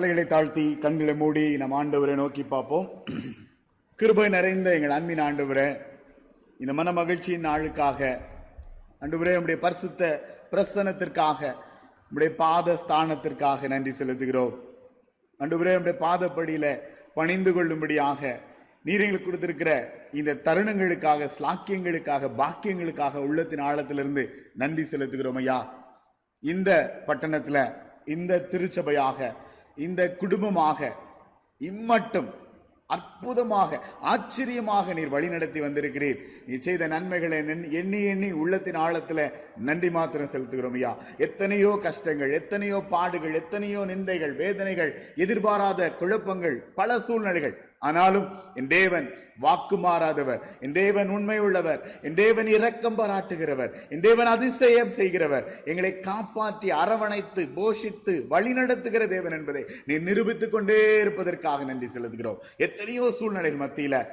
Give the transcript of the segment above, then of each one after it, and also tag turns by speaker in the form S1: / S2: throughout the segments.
S1: தலைகளை தாழ்த்தி கண்களை மூடி நம் ஆண்டவரை நோக்கி பார்ப்போம். கிருபை நிறைந்த எங்கள் அன்பின் ஆண்டவரை இந்த மன மகிழ்ச்சியின் நாளுக்காக ஆண்டவரே நம்முடைய பரிசுத்த பிரசனத்திற்காக உடைய பாத ஸ்தானத்திற்காக நன்றி செலுத்துகிறோம். ஆண்டவரே நம்முடைய பாதப்படியில பணிந்து கொள்ளும்படியாக நீர் எங்களுக்கு கொடுத்திருக்கிற இந்த தருணங்களுக்காக ஸ்லாக்கியங்களுக்காக பாக்கியங்களுக்காக உள்ளத்தின் ஆழத்திலிருந்து நன்றி செலுத்துகிறோம் ஐயா. இந்த பட்டணத்துல இந்த திருச்சபையாக இந்த குடும்பமாக இம்மட்டும் அற்புதமாக ஆச்சரியமாக நீர் வழிநடத்தி வந்திருக்கிறீர். நீ செய்த நன்மைகளை எண்ணி- எண்ணி எண்ணி உள்ளத்தின் ஆழத்துல நன்றி மாத்திரம் செலுத்துகிறோம் ஐயா. எத்தனையோ கஷ்டங்கள் எத்தனையோ பாடுகள் எத்தனையோ நிந்தைகள் வேதனைகள் எதிர்பாராத குழப்பங்கள் பல சூழ்நிலைகள். ஆனாலும் என் தேவன் வாக்கு மாறாதவர். என் தேவன் உண்மை உள்ளவர் என் தேவன் இரக்கம் பாராட்டுகிறவர். என் தேவன் அதிசயம் செய்கிறவர். எங்களை காப்பாற்றி அரவணைத்து போஷித்து வழிநடத்துகிற தேவன் என்பதை நீ நிரூபித்துக் கொண்டே இருப்பதற்காக நன்றி செலுத்துகிறோம். எத்தனையோ சூழ்நிலைகள் மத்தியில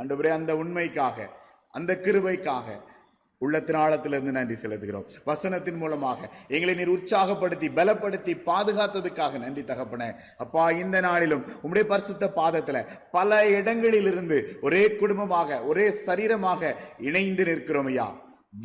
S1: ஆண்டவரே அந்த உண்மைக்காக அந்த கிருபைக்காக உள்ளத்தின் ஆழத்திலிருந்து நன்றி செலுத்துகிறோம். வசனத்தின் மூலமாக எங்களை நீர் உற்சாகப்படுத்தி பலப்படுத்தி பாதுகாத்ததுக்காக நன்றி தகப்பன. அப்பா இந்த நாளிலும் உம்முடைய பரிசுத்த பாதத்தில் பல இடங்களில் இருந்து ஒரே குடும்பமாக ஒரே சரீரமாக இணைந்து நிற்கிறோம் ஐயா.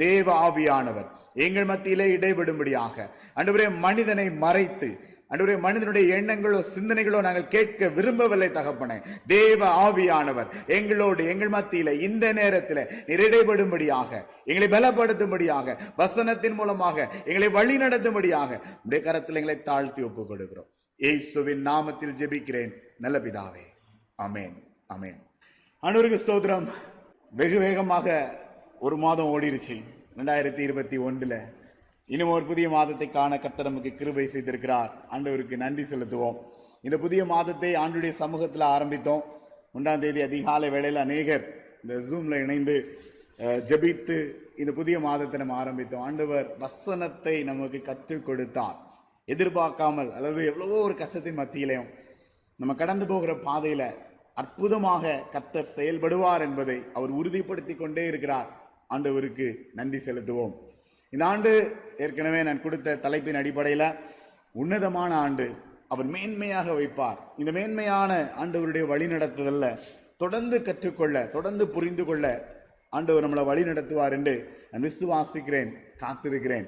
S1: தேவ ஆவியானவர் எங்கள் மத்தியிலே இடைபடும்படியாக அன்றுவரே மனிதனை மறைத்து அன்றுவரே மனிதனுடைய எண்ணங்களோ சிந்தனைகளோ நாங்கள் கேட்க விரும்பவில்லை தகப்பனே. தேவ ஆவியானவர் எங்களோடு எங்கள் மத்தியில இந்த நேரத்தில் நிறைடைபடும்படியாக எங்களை பலப்படுத்தும்படியாக வசனத்தின் மூலமாக எங்களை வழி நடத்தும்படியாக உடைய கரத்தில் எங்களை தாழ்த்தி ஒப்புக் கொடுக்கிறோம் ஏசுவின் நாமத்தில் ஜெபிக்கிறேன். நல்ல பிதாவே. அமேன் அமேன் அனுருக்கு ஸ்தோத்திரம். வெகு வேகமாக ஒரு மாதம் ஓடிருச்சு. ரெண்டாயிரத்தி இருபத்தி ஒன்றுல. இன்னும் ஒரு புதிய மாதத்தை காண கர்த்தர் நமக்கு கிருபை செய்திருக்கிறார். ஆண்டவருக்கு நன்றி செலுத்துவோம். இந்த புதிய மாதத்தை ஆண்டுடைய சமூகத்தில் ஆரம்பித்தோம். ஒன்றாம் தேதி அதிகாலை வேளையில் அநேகர் இந்த ஜூமில் இணைந்து ஜபித்து ஜெபித்து இந்த புதிய மாதத்தை நம்ம ஆரம்பித்தோம். ஆண்டவர் வசனத்தை நமக்கு கற்றுக் கொடுத்தார். எதிர்பார்க்காமல் அல்லது எவ்வளவோ ஒரு கஷ்டத்தின் மத்தியிலையும் நம்ம கடந்து போகிற பாதையில் அற்புதமாக கத்தர் செயல்படுவார் என்பதை அவர் உறுதிப்படுத்தி கொண்டே இருக்கிறார். ஆண்டவருக்கு நன்றி செலுத்துவோம். இந்த ஆண்டு ஏற்கனவே நான் கொடுத்த தலைப்பின் அடிப்படையில் உன்னதமான ஆண்டு அவர் மேன்மையாக வைப்பார். இந்த மேன்மையான ஆண்டவருடைய வழிநடத்துதலில் தொடர்ந்து கற்றுக்கொள்ள தொடர்ந்து புரிந்து கொள்ள ஆண்டவர் நம்மளை வழி நடத்துவார் என்று நான் விசுவாசிக்கிறேன் காத்திருக்கிறேன்.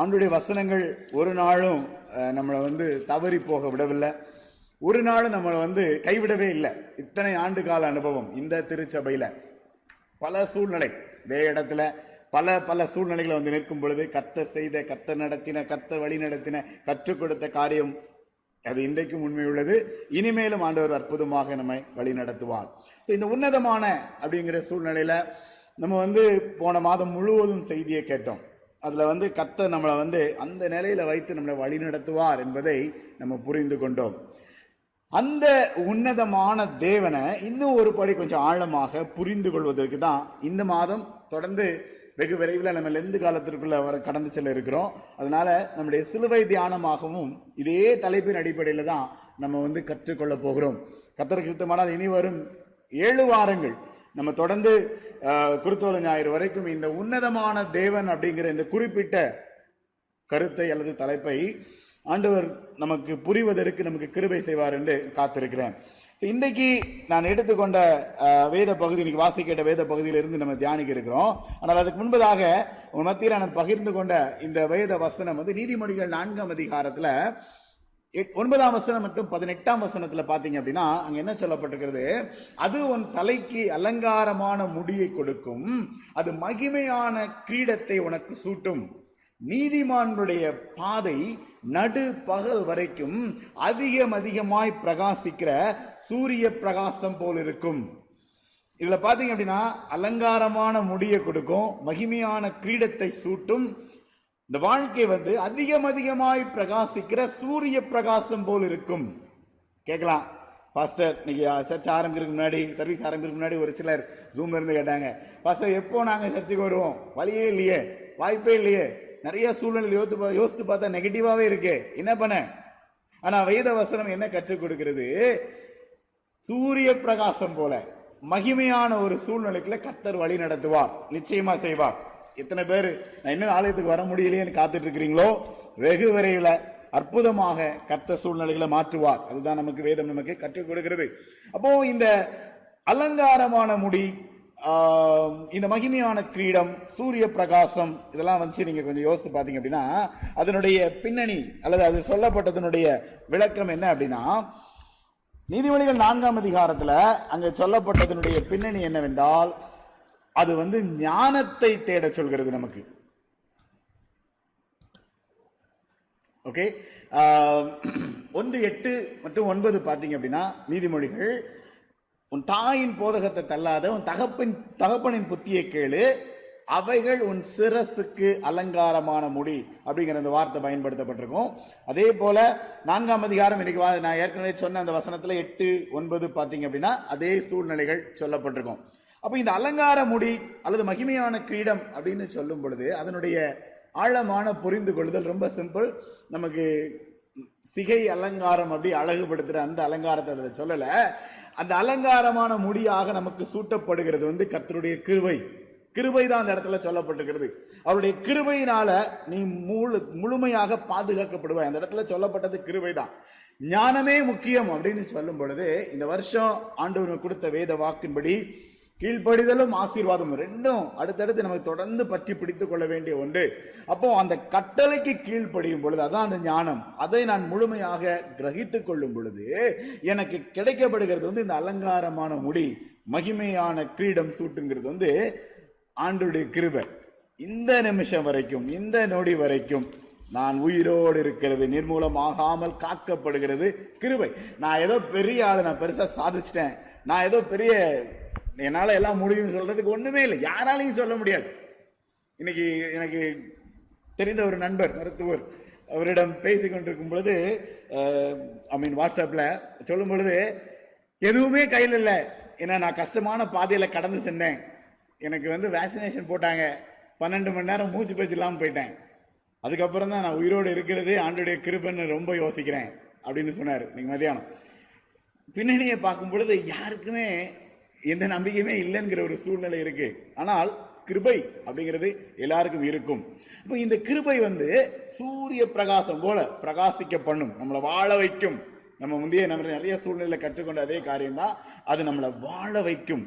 S1: ஆண்டுடைய வசனங்கள் ஒரு நாளும் நம்மளை வந்து தவறி போக விடவில்லை. ஒரு நாளும் நம்மளை வந்து கைவிடவே இல்லை. இத்தனை ஆண்டு கால அனுபவம் இந்த திருச்சபையில். பல சூழ்நிலை. இதே இடத்துல பல பல சூழ்நிலைகளை வந்து நிற்கும் பொழுது கத்த செய்த கத்த நடத்தின கத்த வழி நடத்தின கற்றுக் கொடுத்த காரியம் அது இன்றைக்கும் உண்மை உள்ளது. இனிமேலும் ஆண்டவர் அற்புதமாக நம்மை வழி நடத்துவார். ஸோ இந்த உன்னதமான அப்படிங்கிற சூழ்நிலையில நம்ம வந்து போன மாதம் முழுவதும் செய்தியை கேட்டோம். அதுல வந்து கத்த நம்மளை வந்து அந்த நிலையில வைத்து நம்மளை வழி நடத்துவார் என்பதை நம்ம புரிந்து கொண்டோம். அந்த உன்னதமான தேவனை இன்னும் ஒரு படி கொஞ்சம் ஆழமாக புரிந்து கொள்வதற்கு தான் இந்த மாதம் தொடர்ந்து வெகு விரைவில் நம்ம லெந்து காலத்திற்குள்ள வர கடந்து செல்ல இருக்கிறோம். அதனால நம்முடைய சிலுவை தியானமாகவும் இதே தலைப்பின் அடிப்படையில் தான் நம்ம வந்து கற்றுக்கொள்ள போகிறோம். கத்தருக்கு இனி வரும் ஏழு வாரங்கள் நம்ம தொடர்ந்து குருத்தோல ஞாயிறு வரைக்கும் இந்த உன்னதமான தேவன் அப்படிங்கிற இந்த குறிப்பிட்ட கருத்தை அல்லது தலைப்பை ஆண்டவர் நமக்கு புரிவதற்கு நமக்கு கிருபை செய்வார் என்று காத்திருக்கிறேன். இன்னைக்கு நான் எடுத்துக்கொண்ட வேத பகுதி இன்னைக்கு வாசிக்கிட்ட வேத பகுதியிலிருந்து நம்ம தியானிக்க இருக்கிறோம். ஆனால் அதுக்கு முன்பதாக உன் மத்தியில் நான் பகிர்ந்து கொண்ட இந்த வேத வசனம் வந்து நீதிமொழிகள் நான்காம் அதிகாரத்துல எட்- ஒன்பதாம் வசனம் மற்றும் பதினெட்டாம் வசனத்துல பாத்தீங்க அப்படின்னா அங்க என்ன சொல்லப்பட்டிருக்கிறது? அது உன் தலைக்கு அலங்காரமான முடியை கொடுக்கும். அது மகிமையான கிரீடத்தை உனக்கு சூட்டும். நீதிமான்களுடைய பாதை நடு பகல் வரைக்கும் அதிகம் அதிகமாய் பிரகாசிக்கிற சூரிய பிரகாசம் போல் இருக்கும். இதுல பாத்தீங்க அப்படின்னா அலங்காரமான முடியை கொடுக்கும் மகிமையான கிரீடத்தை சூட்டும். இந்த வாழ்க்கை வந்து அதிகம் அதிகமாய் பிரகாசிக்கிற சூரிய பிரகாசம் போல் இருக்கும். கேட்கலாம். பாஸ்டர் இன்னைக்கு சர்ச் ஆரம்பிக்கிறதுக்கு முன்னாடி சர்வீஸ் ஆரம்பிக்கிறதுக்கு முன்னாடி ஒரு சிலர் ஜூம்ல இருந்து கேட்டாங்க பாஸ்டர் எப்போ நாங்கள் சர்ச்சுக்கு வருவோம்? வழியே இல்லையே வாய்ப்பே இல்லையே. நிறைய சூழ்நிலை யோசித்து யோசித்து பார்த்தா நெகட்டிவாவே இருக்கு. என்ன பண்ண? ஆனா வேத வசனம் என்ன கற்றுக் கொடுக்கிறது? சூரிய பிரகாசம் போல மகிமையான ஒரு சூழ்நிலைக்குள்ள கத்தர் வழி நடத்துவார். நிச்சயமா செய்வார். எத்தனை பேர்? நான் இன்னும் ஆலயத்துக்கு வர முடியலையேன்னு காத்துட்டு இருக்கிறீங்களோ வெகு விரைவில் அற்புதமாக கத்த சூழ்நிலைகளை மாற்றுவார். அதுதான் நமக்கு வேதம் நமக்கு கற்றுக் கொடுக்கிறது. அப்போ இந்த அலங்காரமான முடி இந்த மகிமையான கிரீடம் சூரிய பிரகாசம் இதெல்லாம் வந்து நீங்க கொஞ்சம் யோசித்து பாத்தீங்க அப்படின்னா அதனுடைய பின்னணி அல்லது அது சொல்லப்பட்டதனுடைய விளக்கம் என்ன அப்படின்னா நீதிமொழிகள் நான்காம் அதிகாரத்துல அங்க சொல்லப்பட்டதனுடைய பின்னணி என்னவென்றால் அது வந்து ஞானத்தை தேட சொல்கிறது நமக்கு. ஓகே ஒன்று எட்டு மற்றும் ஒன்பது பார்த்தீங்க அப்படின்னா நீதிமொழிகள் உன் தாயின் போதகத்தை தள்ளாத உன் தகப்பின் தகப்பனின் புத்தியை கேளு. அவைகள் உன் சிரசுக்கு அலங்காரமான முடி அப்படிங்கிற அந்த வார்த்தை பயன்படுத்தப்பட்டிருக்கும். அதே போல நான்காம் அதிகாரம் இன்னைக்கு நான் ஏற்கனவே சொன்ன அந்த வசனத்துல எட்டு ஒன்பது பார்த்தீங்க அப்படின்னா அதே சூழ்நிலைகள் சொல்லப்பட்டிருக்கும். அப்ப இந்த அலங்கார முடி அல்லது மகிமையான கிரீடம் அப்படின்னு சொல்லும் பொழுது அதனுடைய ஆழமான புரிந்து கொள்ளுதல் ரொம்ப சிம்பிள் நமக்கு சிகை அலங்காரம் அப்படி அழகுபடுத்துற அந்த அலங்காரத்தை அதில் சொல்லல. அந்த அலங்காரமான முடியாக நமக்கு சூட்டப்படுகிறது வந்து கர்த்தருடைய கிருவை கிருபை தான் அந்த இடத்துல சொல்லப்பட்டிருக்கிறது. அவருடைய கிருபையினால நீ முழு முழுமையாக பாதுகாக்கப்படுவாய். அந்த இடத்துல சொல்லப்பட்டது கிருபை தான். ஞானமே முக்கியம் அப்படின்னு சொல்லும் பொழுது இந்த வருஷம் ஆண்டவர் கொடுத்த வேத வாக்கின்படி கீழ்ப்படிதலும் ஆசீர்வாதம் ரெண்டும் அடுத்தடுத்து நமக்கு தொடர்ந்து பற்றி பிடித்துக் கொள்ள வேண்டிய ஒன்று. அப்போ அந்த கட்டளைக்கு கீழ்ப்படியும் பொழுது அதான் அந்த ஞானம். அதை நான் முழுமையாக கிரகித்துக் கொள்ளும் பொழுது எனக்கு கிடைக்கப்படுகிறது வந்து இந்த அலங்காரமான முடி மகிமையான கிரீடம் சூட்டுங்கிறது வந்து ஆண்டுடைய கிருபை. இந்த நிமிஷம் வரைக்கும் இந்த நொடி வரைக்கும் நான் உயிரோடு இருக்கிறது நிர்மூலமாகாமல் காக்கப்படுகிறது கிருபை. நான் ஏதோ பெரிய ஆளு நான் பெருசா சாதிச்சிட்டேன். நான் ஏதோ பெரிய என்னால் எல்லாம் முடியும் சொல்றதுக்கு ஒன்றுமே இல்லை. யாராலையும் சொல்ல முடியாது. இன்னைக்கு எனக்கு தெரிந்த ஒரு நண்பர் மருத்துவர் அவரிடம் பேசி கொண்டிருக்கும் பொழுது ஐ மீன் வாட்ஸ்அப்பில் சொல்லும் பொழுது எதுவுமே கையில் இல்லை. ஏன்னா நான் கஷ்டமான பாதையில் கடந்து சென்றேன். எனக்கு வந்து வேக்சினேஷன் போட்டாங்க. பன்னெண்டு மணி நேரம் மூச்சு பேச்சு இல்லாமல் போயிட்டேன். அதுக்கப்புறம் தான் நான் உயிரோடு இருக்கிறது ஆண்டுடைய கிருபன்னு ரொம்ப யோசிக்கிறேன் அப்படின்னு சொன்னார். நீங்கள் மதியானம் பின்னணியை பார்க்கும் பொழுது யாருக்குமே எந்த நம்பிக்கையுமே இல்லைங்கிற ஒரு சூழ்நிலை இருக்கு. ஆனால் கிருபை அப்படிங்கிறது எல்லாருக்கும் இருக்கும். இப்போ இந்த கிருபை வந்து சூரிய பிரகாசம் போல பிரகாசிக்க பண்ணும் நம்மளை வாழ வைக்கும். நம்ம முந்தைய நம்ம நிறைய சூழ்நிலை கற்றுக்கொண்ட அதே காரியம்தான். அது நம்மளை வாழ வைக்கும்.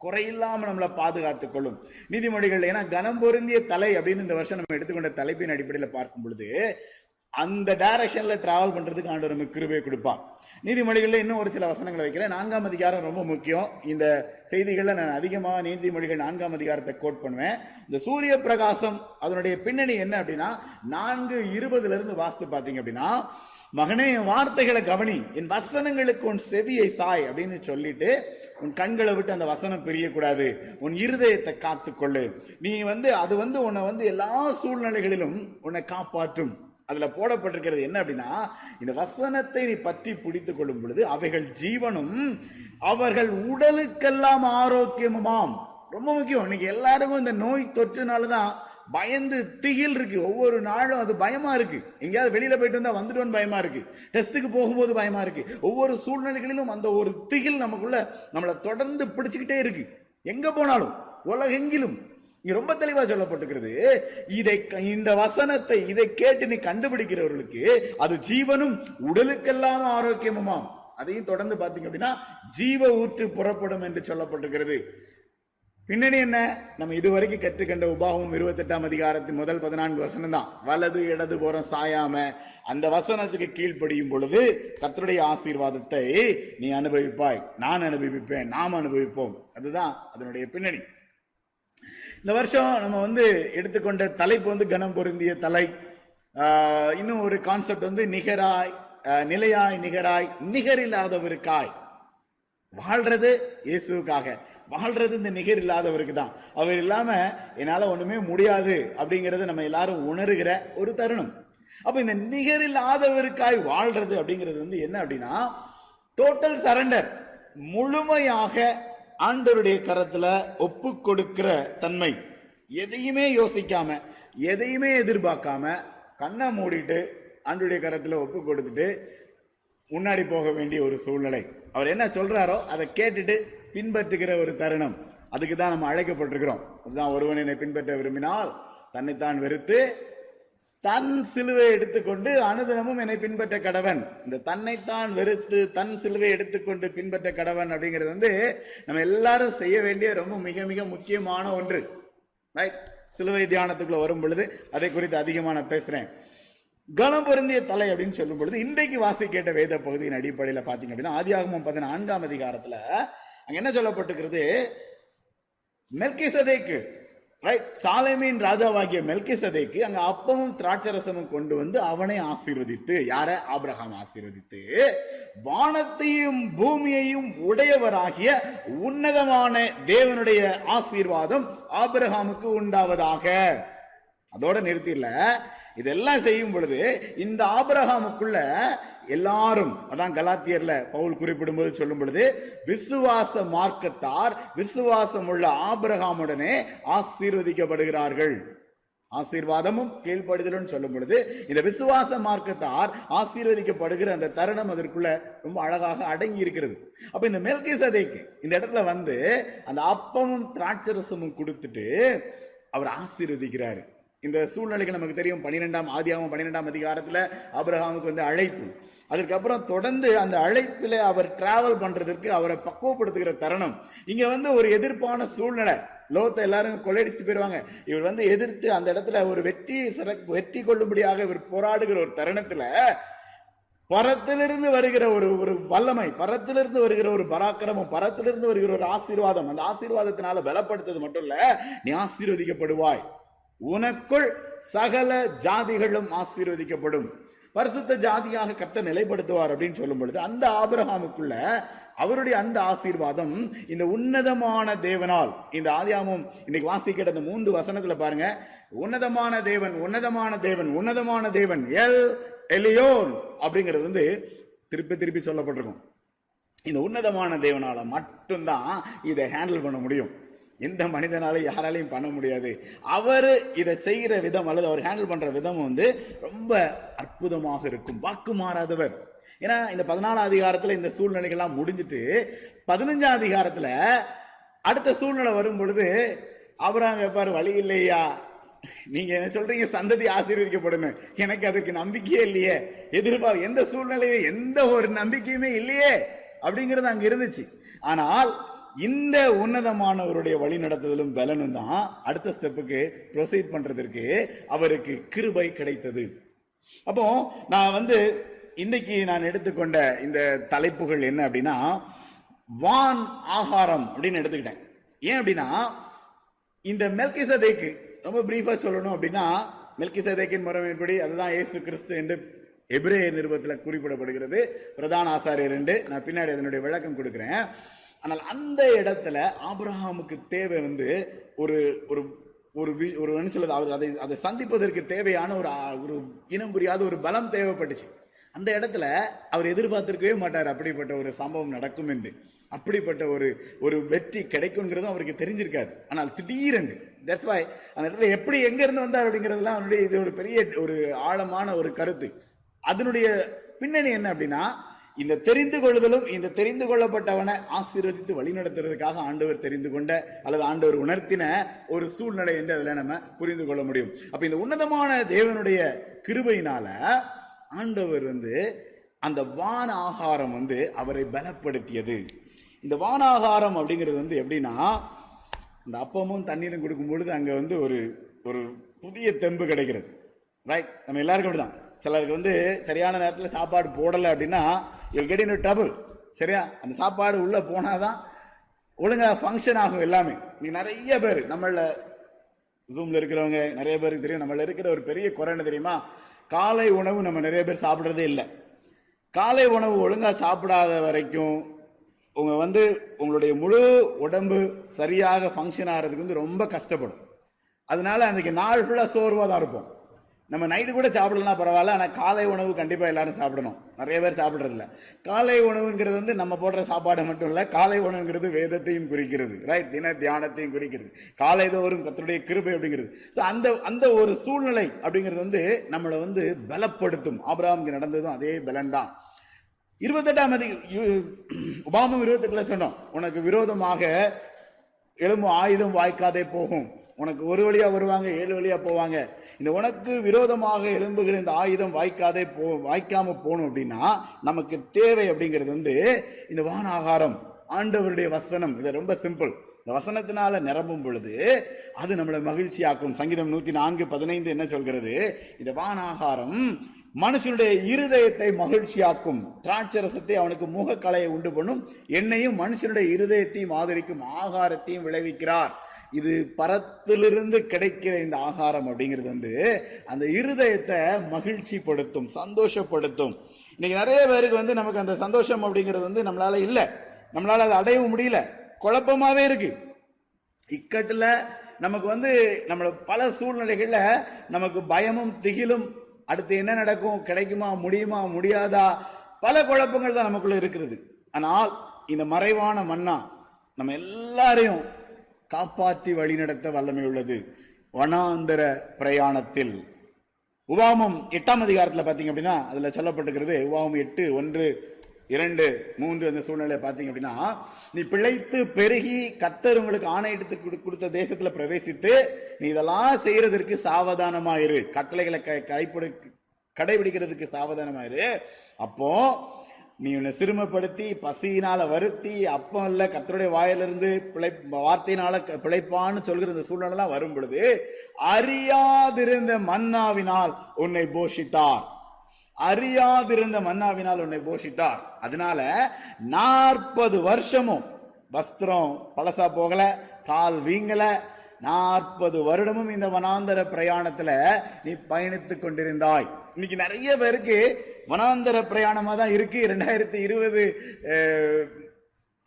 S1: குறையில்லாமல் நம்மளை பாதுகாத்துக் கொள்ளும். நீதிமொழிகள் ஏன்னா கனம் பொருந்திய தலை அப்படின்னு இந்த வருஷம் நம்ம எடுத்துக்கொண்ட தலைப்பின் அடிப்படையில் பார்க்கும் பொழுது அந்த டைரக்ஷன்ல டிராவல் பண்றதுக்கு ஆண்டு நமக்கு கிருபையை கொடுப்பான். நீதிமொழிகளில் இன்னும் ஒரு சில வசனங்களை வைக்கிறேன் நான்காம் அதிகாரம் ரொம்ப முக்கியம். இந்த செய்திகளில் நான் அதிகமாக நீதிமொழிகள் நான்காம் அதிகாரத்தை கோட் பண்ணுவேன். இந்த சூரிய பிரகாசம் அதனுடைய பின்னணி என்ன அப்படின்னா நான்கு இருபதுல இருந்து வாஸ்து பார்த்தீங்க அப்படின்னா மகனே என் வார்த்தைகளை கவனி. என் வசனங்களுக்கு உன் செவியை சாய் அப்படின்னு சொல்லிட்டு உன் கண்களை விட்டு அந்த வசனம் பிரியக்கூடாது. உன் இருதயத்தை காத்துக்கொள்ளு. நீ வந்து அது வந்து உன்னை வந்து எல்லா சூழ்நிலைகளிலும் உன்னை காப்பாற்றும். அதுல போடப்பட்டிருக்கிறது என்ன அப்படின்னா இந்த வசனத்தை நீ பற்றி பிடித்துக் கொள்ளும் பொழுது அவைகள் ஜீவனும் அவர்கள் உடலுக்கெல்லாம் ஆரோக்கியமுமாம். ரொம்ப முக்கியம். இன்னைக்கு எல்லாருக்கும் இந்த நோய் தொற்றுனாலதான் பயந்து திகில் இருக்கு. ஒவ்வொரு நாளும் அது பயமா இருக்கு. எங்கேயாவது வெளியில போயிட்டு வந்தா வந்துடுவோன்னு பயமா இருக்கு. டெஸ்ட்டுக்கு போகும்போது பயமா இருக்கு. ஒவ்வொரு சூழ்நிலைகளிலும் அந்த ஒரு திகில் நமக்குள்ள நம்மளை தொடர்ந்து பிடிச்சுக்கிட்டே இருக்கு. எங்க போனாலும் உலகெங்கிலும். இங்க ரொம்ப தெளிவா சொல்லப்பட்டிருக்கிறது. இதை இந்த வசனத்தை இதை கேட்டு நீ கண்டுபிடிக்கிறவர்களுக்கு அது ஜீவனும் உடலுக்கெல்லாம் ஆரோக்கியமுமாம். அதையும் தொடர்ந்து பாத்தீங்க அப்படின்னா ஜீவ ஊற்று புறப்படும் என்று சொல்லப்பட்டிருக்கிறது. பின்னணி என்ன? நம்ம இதுவரைக்கும் கற்றுக்கண்ட உபாகம் இருபத்தெட்டாம் அதிகாரத்தின் முதல் பதினான்கு வசனம் தான் வலது இடது புறம் சாயாம அந்த வசனத்துக்கு கீழ்ப்படியும் பொழுது கத்தருடைய ஆசீர்வாதத்தை நீ அனுபவிப்பாய். நான் அனுபவிப்பேன் நாம் அனுபவிப்போம். அதுதான் அதனுடைய பின்னணி. இந்த வருஷம் நம்ம வந்து எடுத்துக்கொண்ட தலைப்பு வந்து கனம் பொருந்திய தலை. இன்னும் ஒரு கான்செப்ட் வந்து நிகராய் நிலையாய் நிகராய் நிகரில்லாதவருக்காய் வாழ்றது இயேசுவுக்காக. வாழ்றது இந்த நிகர் இல்லாதவருக்கு தான். அவர் இல்லாம என்னால ஒண்ணுமே முடியாது அப்படிங்கறத நம்ம எல்லாரும் உணர்கிற ஒரு தருணம். அப்ப இந்த நிகர் இல்லாதவருக்காய் வாழ்றது அப்படிங்கிறது வந்து என்ன அப்படின்னா டோட்டல் சரண்டர் முழுமையாக ஆண்டவருடைய கரத்துல ஒப்பு கொடுக்கிற தன்மை. எதையுமே யோசிக்காம எதையுமே எதிர்பார்க்காம கண்ணை மூடிட்டு ஆண்டருடைய கரத்துல ஒப்பு கொடுத்துட்டு முன்னாடி போக வேண்டிய ஒரு சூழ்நிலை. அவர் என்ன சொல்றாரோ அதை கேட்டுட்டு பின்பற்றுகிற ஒரு தருணம். அதுக்கு தான் நம்ம அழைக்கப்பட்டிருக்கிறோம். அதுதான் ஒருவன் என்னை பின்பற்ற விரும்பினால் தன்னைத்தான் வெறுத்து தன் சிலுவை எடுத்துக்கொண்டு அனுதினமும் என்னை பின்பற்ற கடவன். இந்த தன்னைத்தான் வெறுத்து தன் சிலுவை எடுத்துக்கொண்டு பின்பற்ற கடவன் அப்படிங்கிறது வந்து நம்ம எல்லாரும் செய்ய வேண்டிய ரொம்ப மிக மிக முக்கியமான ஒன்று. ரைட் சிலுவை தியானத்துக்குள்ள வரும் பொழுது அதை குறித்து அதிகமாக நான் பேசுறேன். கனம் பொருந்திய தலை அப்படின்னு சொல்லும் பொழுது இன்றைக்கு வாசி கேட்ட வேத பகுதியின் அடிப்படையில் பாத்தீங்க அப்படின்னா ஆதியாகமம் பதினான்காம் அதிகாரத்துல அங்க என்ன சொல்லப்பட்டிருக்கிறது? மெல்கிசதேக்கு ரைட் சாலைமீன் ராஜாவாகிய மெல்கி சதைக்கு அங்க அப்பமும் திராட்சரசமும் கொண்டு வந்து அவனை ஆசீர்வதித்து யார? ஆபிரகாம் ஆசீர்வதித்து. வானத்தையும் பூமியையும் உடையவராகிய உன்னதமான தேவனுடைய ஆசீர்வாதம் ஆபிரகாமுக்கு உண்டாவதாக. அதோட நிறுத்தில இதெல்லாம் செய்யும் பொழுது இந்த ஆபிரகாமுக்குள்ள எல்லாரும் அதான் கலாத்தியர்ல பவுல் குறிப்பிடும்போது சொல்லும் பொழுது விசுவாச மார்க்கத்தார் விசுவாசம் உள்ள ஆபிரகாமுடனே ஆசீர்வதிக்கப்படுகிறார்கள். ஆசீர்வாதமும் கீழ்ப்படுதலும் சொல்லும் பொழுது இந்த விசுவாச மார்க்கத்தார் ஆசீர்வதிக்கப்படுகிற அந்த தருணம் அதற்குள்ள ரொம்ப அழகாக அடங்கி இருக்கிறது அப்ப இந்த மெல்கி சதைக்கு இந்த இடத்துல வந்து அந்த அப்பமும் திராட்சரசமும் கொடுத்துட்டு அவர் ஆசீர்வதிக்கிறாரு. இந்த சூழ்நிலைக்கு நமக்கு தெரியும் பன்னிரெண்டாம் ஆதியாகவும் பன்னிரெண்டாம் அதிகாரத்துல அபிரஹாமுக்கு வந்து அழைப்பு. அதுக்கப்புறம் தொடர்ந்து அந்த அழைப்பில் அவர் டிராவல் பண்றதற்கு அவரை பக்குவப்படுத்துகிற தருணம். இங்க வந்து ஒரு எதிர்ப்பான சூழ்நிலை. லோகத்தை எல்லாரும் கொள்ளையடிச்சுட்டு போயிடுவாங்க. இவர் வந்து எதிர்த்து அந்த இடத்துல ஒரு வெற்றி சிறப்பு வெற்றி கொள்ளும்படியாக இவர் போராடுகிற ஒரு தருணத்துல பரத்திலிருந்து வருகிற ஒரு ஒரு வல்லமை பரத்திலிருந்து வருகிற ஒரு பராக்கிரமம் பரத்திலிருந்து வருகிற ஒரு ஆசீர்வாதம். அந்த ஆசீர்வாதத்தினால பலப்படுத்தது மட்டும் இல்ல நீ ஆசீர்வதிக்கப்படுவாய். உனக்குள் சகல ஜாதிகளும் ஆசீர்வதிக்கப்படும். பரிசுத்த ஜாதியாக கத்த நிலைப்படுத்துவார் அப்படின்னு சொல்லும் பொழுது அந்த ஆபிரஹாமுக்குள்ள அவருடைய அந்த ஆசீர்வாதம் இந்த உன்னதமான தேவனால் இந்த ஆதியாமும் இன்னைக்கு வாசிக்கிற அந்த மூன்று வசனத்துல பாருங்க. உன்னதமான தேவன் உன்னதமான தேவன் உன்னதமான தேவன் எல் எலியோன் அப்படிங்கிறது வந்து திருப்பி திருப்பி சொல்லப்பட்டிருக்கும். இந்த உன்னதமான தேவனால மட்டும்தான் இதை ஹேண்டில் பண்ண முடியும். எந்த மனிதனாலும் யாராலையும் பண்ண முடியாது. அவர் இதை செய்கிற விதம் அல்லது அவர் ஹேண்டில் பண்ற விதம் வந்து ரொம்ப அற்புதமாக இருக்கும். வாக்கு மாறாதவர். ஏன்னா இந்த பதினாலாம் அதிகாரத்துல இந்த சூழ்நிலைகள்லாம் முடிஞ்சிட்டு பதினஞ்சாம் அதிகாரத்துல அடுத்த சூழ்நிலை வரும் பொழுது அவராங்க பாரு வழி இல்லையா? நீங்க என்ன சொல்றீங்க? சந்ததி ஆசீர்வதிக்கப்படும் எனக்கு அதற்கு நம்பிக்கையே இல்லையே. எதிர்பார்ப்பு எந்த சூழ்நிலையும் எந்த ஒரு நம்பிக்கையுமே இல்லையே. அப்படிங்கிறது அங்க இருந்துச்சு. ஆனால் இந்த உன்னதமானவருடைய வழி நடத்துதலும் பலனும் தான் அடுத்த ஸ்டெப்புக்கு ப்ரொசீட் பண்றதற்கு அவருக்கு கிருபை கிடைத்தது. அப்போ நான் வந்து இன்னைக்கு நான் எடுத்துக்கொண்ட இந்த தலைப்புகள் என்ன அப்படின்னா வான் ஆகாரம் அப்படின்னு எடுத்துக்கிட்டேன். ஏன் அப்படின்னா இந்த மெல்கிசதேக்கு ரொம்ப பிரீஃபா சொல்லணும் அப்படின்னா மெல்கிசதேக்கின் முறைமைப்படி அதுதான் ஏசு கிறிஸ்து என்று எபிரேய நிருபத்தில் குறிப்பிடப்படுகிறது. பிரதான ஆசாரியர் என்று நான் பின்னாடி அதனுடைய விளக்கம் கொடுக்குறேன். ஆனால் அந்த இடத்துல ஆபிரஹாமுக்கு தேவை வந்து ஒரு ஒரு ஒரு ஒரு என்ன அவர் அதை அதை சந்திப்பதற்கு தேவையான ஒரு ஒரு இனம் புரியாத ஒரு பலம் தேவைப்பட்டுச்சு. அந்த இடத்துல அவர் எதிர்பார்த்திருக்கவே மாட்டார் அப்படிப்பட்ட ஒரு சம்பவம் நடக்கும் என்று. அப்படிப்பட்ட ஒரு ஒரு வெற்றி கிடைக்குங்கிறதும் அவருக்கு தெரிஞ்சிருக்காது. ஆனால் திடீரென்று தட்ஸ் வை அந்த இடத்துல எப்படி எங்கேருந்து வந்தார் அப்படிங்கிறதுலாம் அவனுடைய இது ஒரு பெரிய ஒரு ஆழமான ஒரு கருத்து. அதனுடைய பின்னணி என்ன அப்படின்னா இந்த தெரிந்து கொள்ளுதலும் இந்த தெரிந்து கொள்ளப்பட்டவனை ஆசீர்வதித்து வழிநடத்துறதுக்காக ஆண்டவர் தெரிந்து கொண்ட அல்லது ஆண்டவர் உணர்த்தின ஒரு சூழ்நிலை என்று அதில் நம்ம புரிந்து கொள்ள முடியும். அப்ப இந்த உன்னதமான தேவனுடைய கிருபையினால ஆண்டவர் வந்து அந்த வான ஆகாரம் வந்து அவரை பலப்படுத்தியது. இந்த வான ஆகாரம் அப்படிங்கிறது வந்து எப்படின்னா இந்த அப்பமும் தண்ணீரும் கொடுக்கும் பொழுது வந்து ஒரு ஒரு புதிய தெம்பு கிடைக்கிறது. ரைட் நம்ம எல்லாருக்கும் அப்படிதான். சிலருக்கு வந்து சரியான நேரத்தில் சாப்பாடு போடலை அப்படின்னா யூல் கெட் இன் ட்ரபுள் சரியா? அந்த சாப்பாடு உள்ளே போனால் தான் ஒழுங்காக ஃபங்க்ஷன் ஆகும் எல்லாமே. நீ நிறைய பேர் நம்மள ஜூமில் இருக்கிறவங்க நிறைய பேருக்கு தெரியும். நம்மள இருக்கிற ஒரு பெரிய குறைன்னு தெரியுமா? காலை உணவு நம்ம நிறைய பேர் சாப்பிட்றதே இல்லை. காலை உணவு ஒழுங்காக சாப்பிடாத வரைக்கும் உங்க வந்து உங்களுடைய முழு உடம்பு சரியாக ஃபங்க்ஷன் ஆகிறதுக்கு வந்து ரொம்ப கஷ்டப்படும். அதனால அன்றைக்கி நாள் ஃபுல்லாக சோர்வாக தான் இருப்போம். நம்ம நைட்டு கூட சாப்பிடலாம் பரவாயில்ல ஆனால் காலை உணவு கண்டிப்பாக எல்லாரும் சாப்பிடணும். நிறைய பேர் சாப்பிட்றதில்ல. காலை உணவுங்கிறது வந்து நம்ம போடுற சாப்பாடு மட்டும் இல்லை காலை உணவுங்கிறது வேதத்தையும் குறிக்கிறது ரைட் தின தியானத்தையும் குறிக்கிறது. காலை தோறும் கத்தருடைய கிருபை அப்படிங்கிறது. ஸோ அந்த அந்த ஒரு சூழ்நிலை அப்படிங்கிறது வந்து நம்மளை வந்து பலப்படுத்தும். ஆபிரகாமுக்கு நடந்ததும் அதே பலன் தான் இருபத்தெட்டாம் அதி உபாமம் இருபத்தெட்டுல சொன்னோம் உனக்கு விரோதமாக எலும்பு ஆயுதம் வாய்க்காதே போகும். உனக்கு ஒரு வழியா வருவாங்க ஏழு வழியா போவாங்க. இந்த உனக்கு விரோதமாக எழும்புகிற இந்த ஆயுதம் வாய்க்காதே போ வாய்க்காம போகணும் அப்படின்னா நமக்கு தேவை அப்படிங்கிறது வந்து இந்த வான ஆகாரம் ஆண்டவருடைய வசனம். இது ரொம்ப சிம்பிள் இந்த வசனத்தினால நிரம்பும் பொழுது அது நம்மளை மகிழ்ச்சியாக்கும். சங்கீதம் நூத்தி நான்கு பதினைந்து என்ன சொல்கிறது? இந்த வானாகாரம் மனுஷனுடைய இருதயத்தை மகிழ்ச்சியாக்கும். திராட்சரசத்தை அவனுக்கு முகக்கலையை உண்டு பண்ணும். என்னையும் மனுஷனுடைய இருதயத்தையும் ஆதரிக்கும். ஆகாரத்தையும் விளைவிக்கிறார். இது பரத்திலிருந்து கிடைக்கிற இந்த ஆகாரம் அப்படிங்கிறது வந்து அந்த இருதயத்தை மகிழ்ச்சிப்படுத்தும் சந்தோஷப்படுத்தும். இன்னைக்கு நிறைய பேருக்கு வந்து நமக்கு அந்த சந்தோஷம் அப்படிங்கிறது வந்து நம்மளால இல்லை. நம்மளால அதை அடையவும் முடியல. குழப்பமாவே இருக்கு. இக்கட்டில் நமக்கு வந்து நம்மள பல சூழ்நிலைகளில் நமக்கு பயமும் திகிலும் அடுத்து என்ன நடக்கும் கிடைக்குமா முடியுமா முடியாதா பல குழப்பங்கள் தான் நமக்குள்ள இருக்கிறது. ஆனால் இந்த மறைவான மன்னா நம்ம எல்லாரையும் காப்பாற்றி வழிநடத்த வல்லமை உள்ளது. வனாந்தர பிரயாணத்தில். உபாமம் எட்டாம் அதிகாரத்தில் பார்த்தீங்க அப்படின்னா அதில் சொல்லப்பட்டிருக்கிறது உபாமம் எட்டு ஒன்று இரண்டு மூன்று அந்த சூழ்நிலையை பார்த்தீங்க அப்படின்னா நீ பிழைத்து பெருகி கத்தர் உங்களுக்கு ஆணையிட்டு கொடு- கொடுத்த தேசத்தில் பிரவேசித்து நீ இதெல்லாம் செய்யறதற்கு சாவதானமாயிரு. கட்டளைகளை க- கைப்பிடி கடைபிடிக்கிறதுக்கு சாவதானமாயிரு. அப்போ நீ உன்னை சிறுமப்படுத்தி பசியினால வருத்தி அப்பம் இல்ல கத்தருடைய வாயிலிருந்து பிழை வார்த்தையினால க- பிழைப்பான்னு சொல்கிற இந்த சூழ்நிலைலாம் வரும் பொழுது அறியாதிருந்த மன்னாவினால் உன்னை போஷித்தார். அறியாதிருந்த மன்னாவினால் உன்னை போஷித்தார். அதனால நாற்பது வருஷமும் வஸ்திரம் பழசா போகல கால் வீங்கல நாற்பது வருடமும் இந்த வனாந்தர பிரயாணத்துல நீ பயணித்துக் கொண்டிருந்தாய். இன்னைக்கு நிறைய பேருக்கு வனாந்தர பிரயாணமா தான் இருக்கு. ரெண்டாயிரத்தி இருபது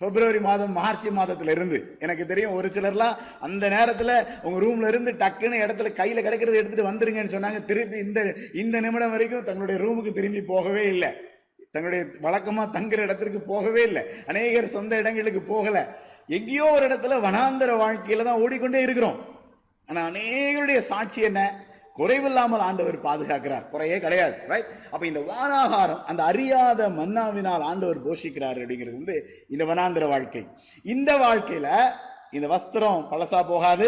S1: பிப்ரவரி மாதம் மார்ச் மாதத்துல இருந்து. எனக்கு தெரியும் ஒரு சிலர்லாம் அந்த நேரத்துல உங்க ரூம்ல இருந்து டக்குன்னு இடத்துல கையில கிடைக்கிறது எடுத்துட்டு வந்துருங்கன்னு சொன்னாங்க. திருப்பி இந்த இந்த நிமிடம் வரைக்கும் தங்களுடைய ரூமுக்கு திரும்பி போகவே இல்லை. தங்களுடைய வழக்கமா தங்குற இடத்திற்கு போகவே இல்லை. அநேகர் சொந்த இடங்களுக்கு போகல. எங்கேயோ ஒரு இடத்துல வனாந்தர வாழ்க்கையில தான் ஓடிக்கொண்டே இருக்கிறோம். ஆனா அநேகருடைய சாட்சி என்ன? குறைவில்லாமல் ஆண்டவர் பாதுகாக்கிறார். குறையே கிடையாது ரைட் அப்ப இந்த வானாகாரம் அந்த அறியாத மன்னாவினால் ஆண்டவர் போஷிக்கிறார் அப்படிங்கிறது வந்து இந்த வனாந்திர வாழ்க்கை. இந்த வாழ்க்கையில இந்த வஸ்திரம் பழசா போகாது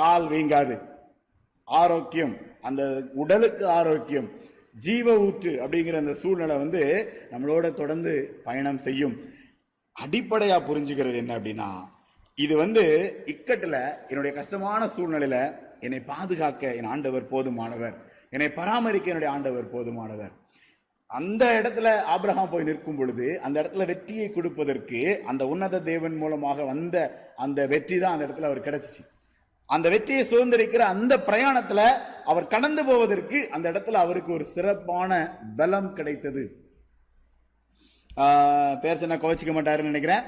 S1: கால் வீங்காது. ஆரோக்கியம் அந்த உடலுக்கு ஆரோக்கியம் ஜீவ ஊற்று அப்படிங்கிற அந்த சூழ்நிலை வந்து நம்மளோட தொடர்ந்து பயணம் செய்யும். அடிப்படையா புரிஞ்சுக்கிறது என்ன அப்படின்னா இது வந்து இக்கட்டில் என்னுடைய கஷ்டமான சூழ்நிலையில என்னை பாதுகாக்க என் ஆண்டவர் போதுமானவர். என்னை பராமரிக்க என்னுடைய ஆண்டவர் போதுமானவர். அந்த இடத்துல ஆப்ரஹாம் போய் நிற்கும் பொழுது அந்த இடத்துல வெற்றியை கொடுப்பதற்கு அந்த உன்னத தேவன் மூலமாக வந்த அந்த வெற்றி தான் அந்த இடத்துல அவர் கிடைச்சிச்சு. அந்த வெற்றியை சுதந்திரிக்கிற அந்த பிரயாணத்துல அவர் கடந்து போவதற்கு அந்த இடத்துல அவருக்கு ஒரு சிறப்பான பலம் கிடைத்தது. பேர் சொன்னா கோச்சிக்க மாட்டாருன்னு நினைக்கிறேன்.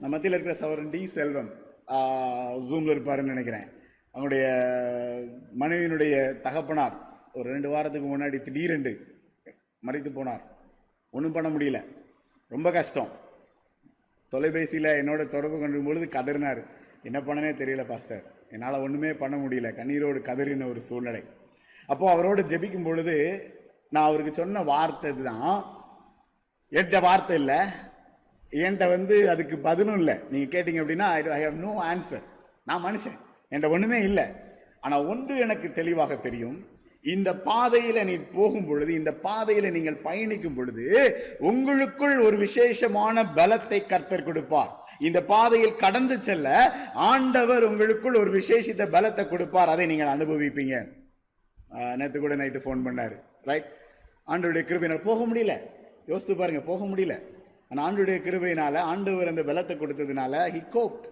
S1: நம்ம மத்தியில் இருக்கிற சவரன் டி செல்வம் ஜூம்ல இருப்பாருன்னு நினைக்கிறேன். அவங்களுடைய மனைவியினுடைய தகப்பனார் ஒரு ரெண்டு வாரத்துக்கு முன்னாடி திடீரெண்டு மறைத்து போனார். ஒன்றும் பண்ண முடியல. ரொம்ப கஷ்டம். தொலைபேசியில் என்னோட தொடர்பு கொண்டும் பொழுது கதறினார். என்ன பண்ணனே தெரியல பாஸ்டர். என்னால் ஒன்றுமே பண்ண முடியல. கண்ணீரோடு கதறின ஒரு சூழ்நிலை. அப்போது அவரோடு ஜெபிக்கும் பொழுது நான் அவருக்கு சொன்ன வார்த்தை இதுதான். என்கிட்ட வார்த்தை இல்லை. என்கிட்ட வந்து அதுக்கு பதிலும் இல்லை. நீங்கள் கேட்டிங்க அப்படின்னா ஐ ஹவ் நோ ஆன்சர் நான் மனுஷன். என்ற ஒன்றுமே இல்லை. ஆனால் ஒன்று எனக்கு தெளிவாக தெரியும். இந்த பாதையில நீ போகும் பொழுது இந்த பாதையில நீங்கள் பயணிக்கும் பொழுது உங்களுக்குள் ஒரு விசேஷமான பலத்தை கர்த்தர் கொடுப்பார். இந்த பாதையில் கடந்து செல்ல ஆண்டவர் உங்களுக்குள் ஒரு விசேஷித்த பலத்தை கொடுப்பார். அதை நீங்கள் அனுபவிப்பீங்க. நேற்று கூட நைட்டு ஃபோன் பண்ணார். ரைட் ஆண்டவருடைய கிருபையினால் போக முடியல. யோசித்து பாருங்க போக முடியல. ஆனால் ஆண்டுடைய கிருபையினால ஆண்டவர் அந்த பலத்தை கொடுத்ததுனால ஹி கோப்ட்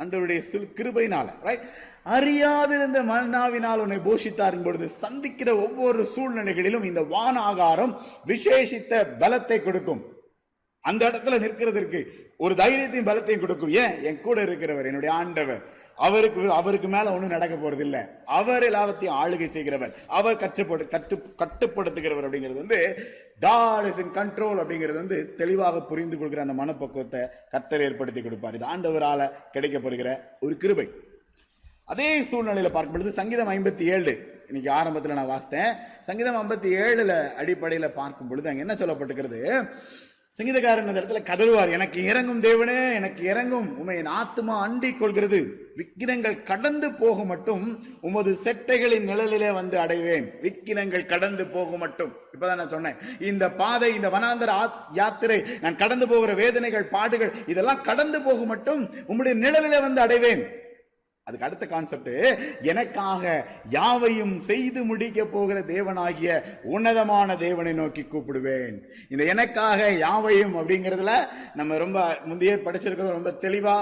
S1: அன்றவருடைய சில் கிருபையினால ரைட் அறியாதிருந்த மன்னாவினால் உன்னை போஷித்தாரின் பொழுது சந்திக்கிற ஒவ்வொரு சூழ்நிலைகளிலும் இந்த வானாகாரம் விசேஷித்த பலத்தை கொடுக்கும். அந்த இடத்துல நிற்கிறதற்கு ஒரு தைரியத்தையும் பலத்தையும் கொடுக்கும். ஏன்? என் கூட இருக்கிறவர் என்னுடைய ஆண்டவர். அவருக்கு அவருக்கு மேல ஒண்ணும் நடக்க போறது இல்ல அவர் எல்லாத்தையும் ஆளுகை செய்கிறவர். அவர் கட்டுப்படு கட்டு கட்டுப்படுத்துகிறவர் அப்படிங்கிறது வந்து காட் இஸ் இன் கண்ட்ரோல் அப்படிங்கிறது வந்து தெளிவாக புரிந்து கொள்கிற அந்த மனப்பக்குவத்தை கத்தர் ஏற்படுத்தி கொடுப்பார். இது ஆண்டவரால் கிடைக்கப்படுகிற ஒரு கிருபை. அதே சூழ்நிலையில் பார்க்கும் பொழுது சங்கீதம் ஐம்பத்தி ஏழு இன்னைக்கு ஆரம்பத்தில் நான் வாசித்தேன். சங்கீதம் ஐம்பத்தி ஏழுல அடிப்படையில் பார்க்கும் பொழுது அங்கே என்ன சொல்லப்பட்டிருக்கிறது? சங்கீதக்காரன் அந்த இடத்துல கதறுவார். எனக்கு இறங்கும் தேவனே எனக்கு இறங்கும். உமை என் ஆத்மா அண்டிக் கொள்கிறது. விக்கிரங்கள் கடந்து போக மட்டும் உமது செட்டைகளின் நிழலிலே வந்து அடைவேன். விக்கிரங்கள் கடந்து போக மட்டும். இப்பதான் நான் சொன்னேன். இந்த பாதை இந்த வனாந்தர ஆத்- யாத்திரை நான் கடந்து போகிற வேதனைகள் பாடுகள் இதெல்லாம் கடந்து போக மட்டும் உம்முடைய நிழலிலே வந்து அடைவேன். அதுக்கு அடுத்த கான்செப்ட் எனக்காக யாவையும் செய்து முடிக்க போகிற தேவனாகிய உன்னதமான தேவனை நோக்கி கூப்பிடுவேன். இந்த எனக்காக யாவையும் அப்படிங்கிறதுல நம்ம ரொம்ப முந்தைய படிச்சிருக்கிறோம் ரொம்ப தெளிவா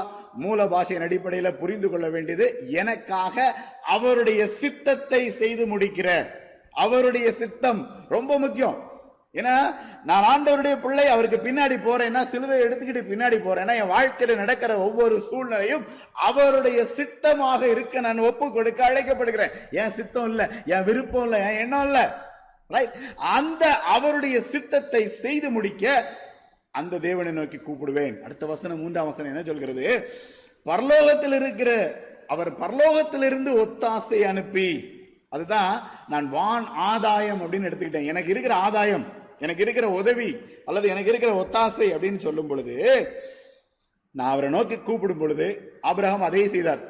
S1: மூல பாஷையின் அடிப்படையில் புரிந்து கொள்ள வேண்டியது எனக்காக அவருடைய சித்தத்தை செய்து முடிக்கிற அவருடைய சித்தம் ரொம்ப முக்கியம். ஏன்னா நான் ஆண்டவருடைய பிள்ளை அவருக்கு பின்னாடி போறேன்னா சிலுவை எடுத்துக்கிட்டு பின்னாடி போறேன்னா என் வாழ்க்கையில நடக்கிற ஒவ்வொரு சூழ்நிலையும் அவருடைய சித்தமாக இருக்க நான் ஒப்பு கொடுக்க அழைக்கப்படுகிறேன். என் சித்தம் இல்ல என் விருப்பம் இல்ல என் எண்ணம் இல்ல. ரைட் அந்த அவருடைய சித்தத்தை செய்து முடிக்க அந்த தேவனை நோக்கி கூப்பிடுவேன். அடுத்த வசனம் மூன்றாம் வசனம் என்ன சொல்கிறது? பரலோகத்தில் இருக்கிற அவர் பரலோகத்திலிருந்து ஒத்தாசை அனுப்பி அதுதான் நான் வான் ஆதாயம் அப்படின்னு எடுத்துக்கிட்டேன். எனக்கு இருக்கிற ஆதாயம். எனக்கு இருக்கிற உதவி அல்லது எனக்கு இருக்கிற ஒத்தாசை அப்படின்னு சொல்லும் பொழுது நான் அவரை நோக்கி கூப்பிடும் பொழுது அப்ரஹாம் அதே செய்தார்.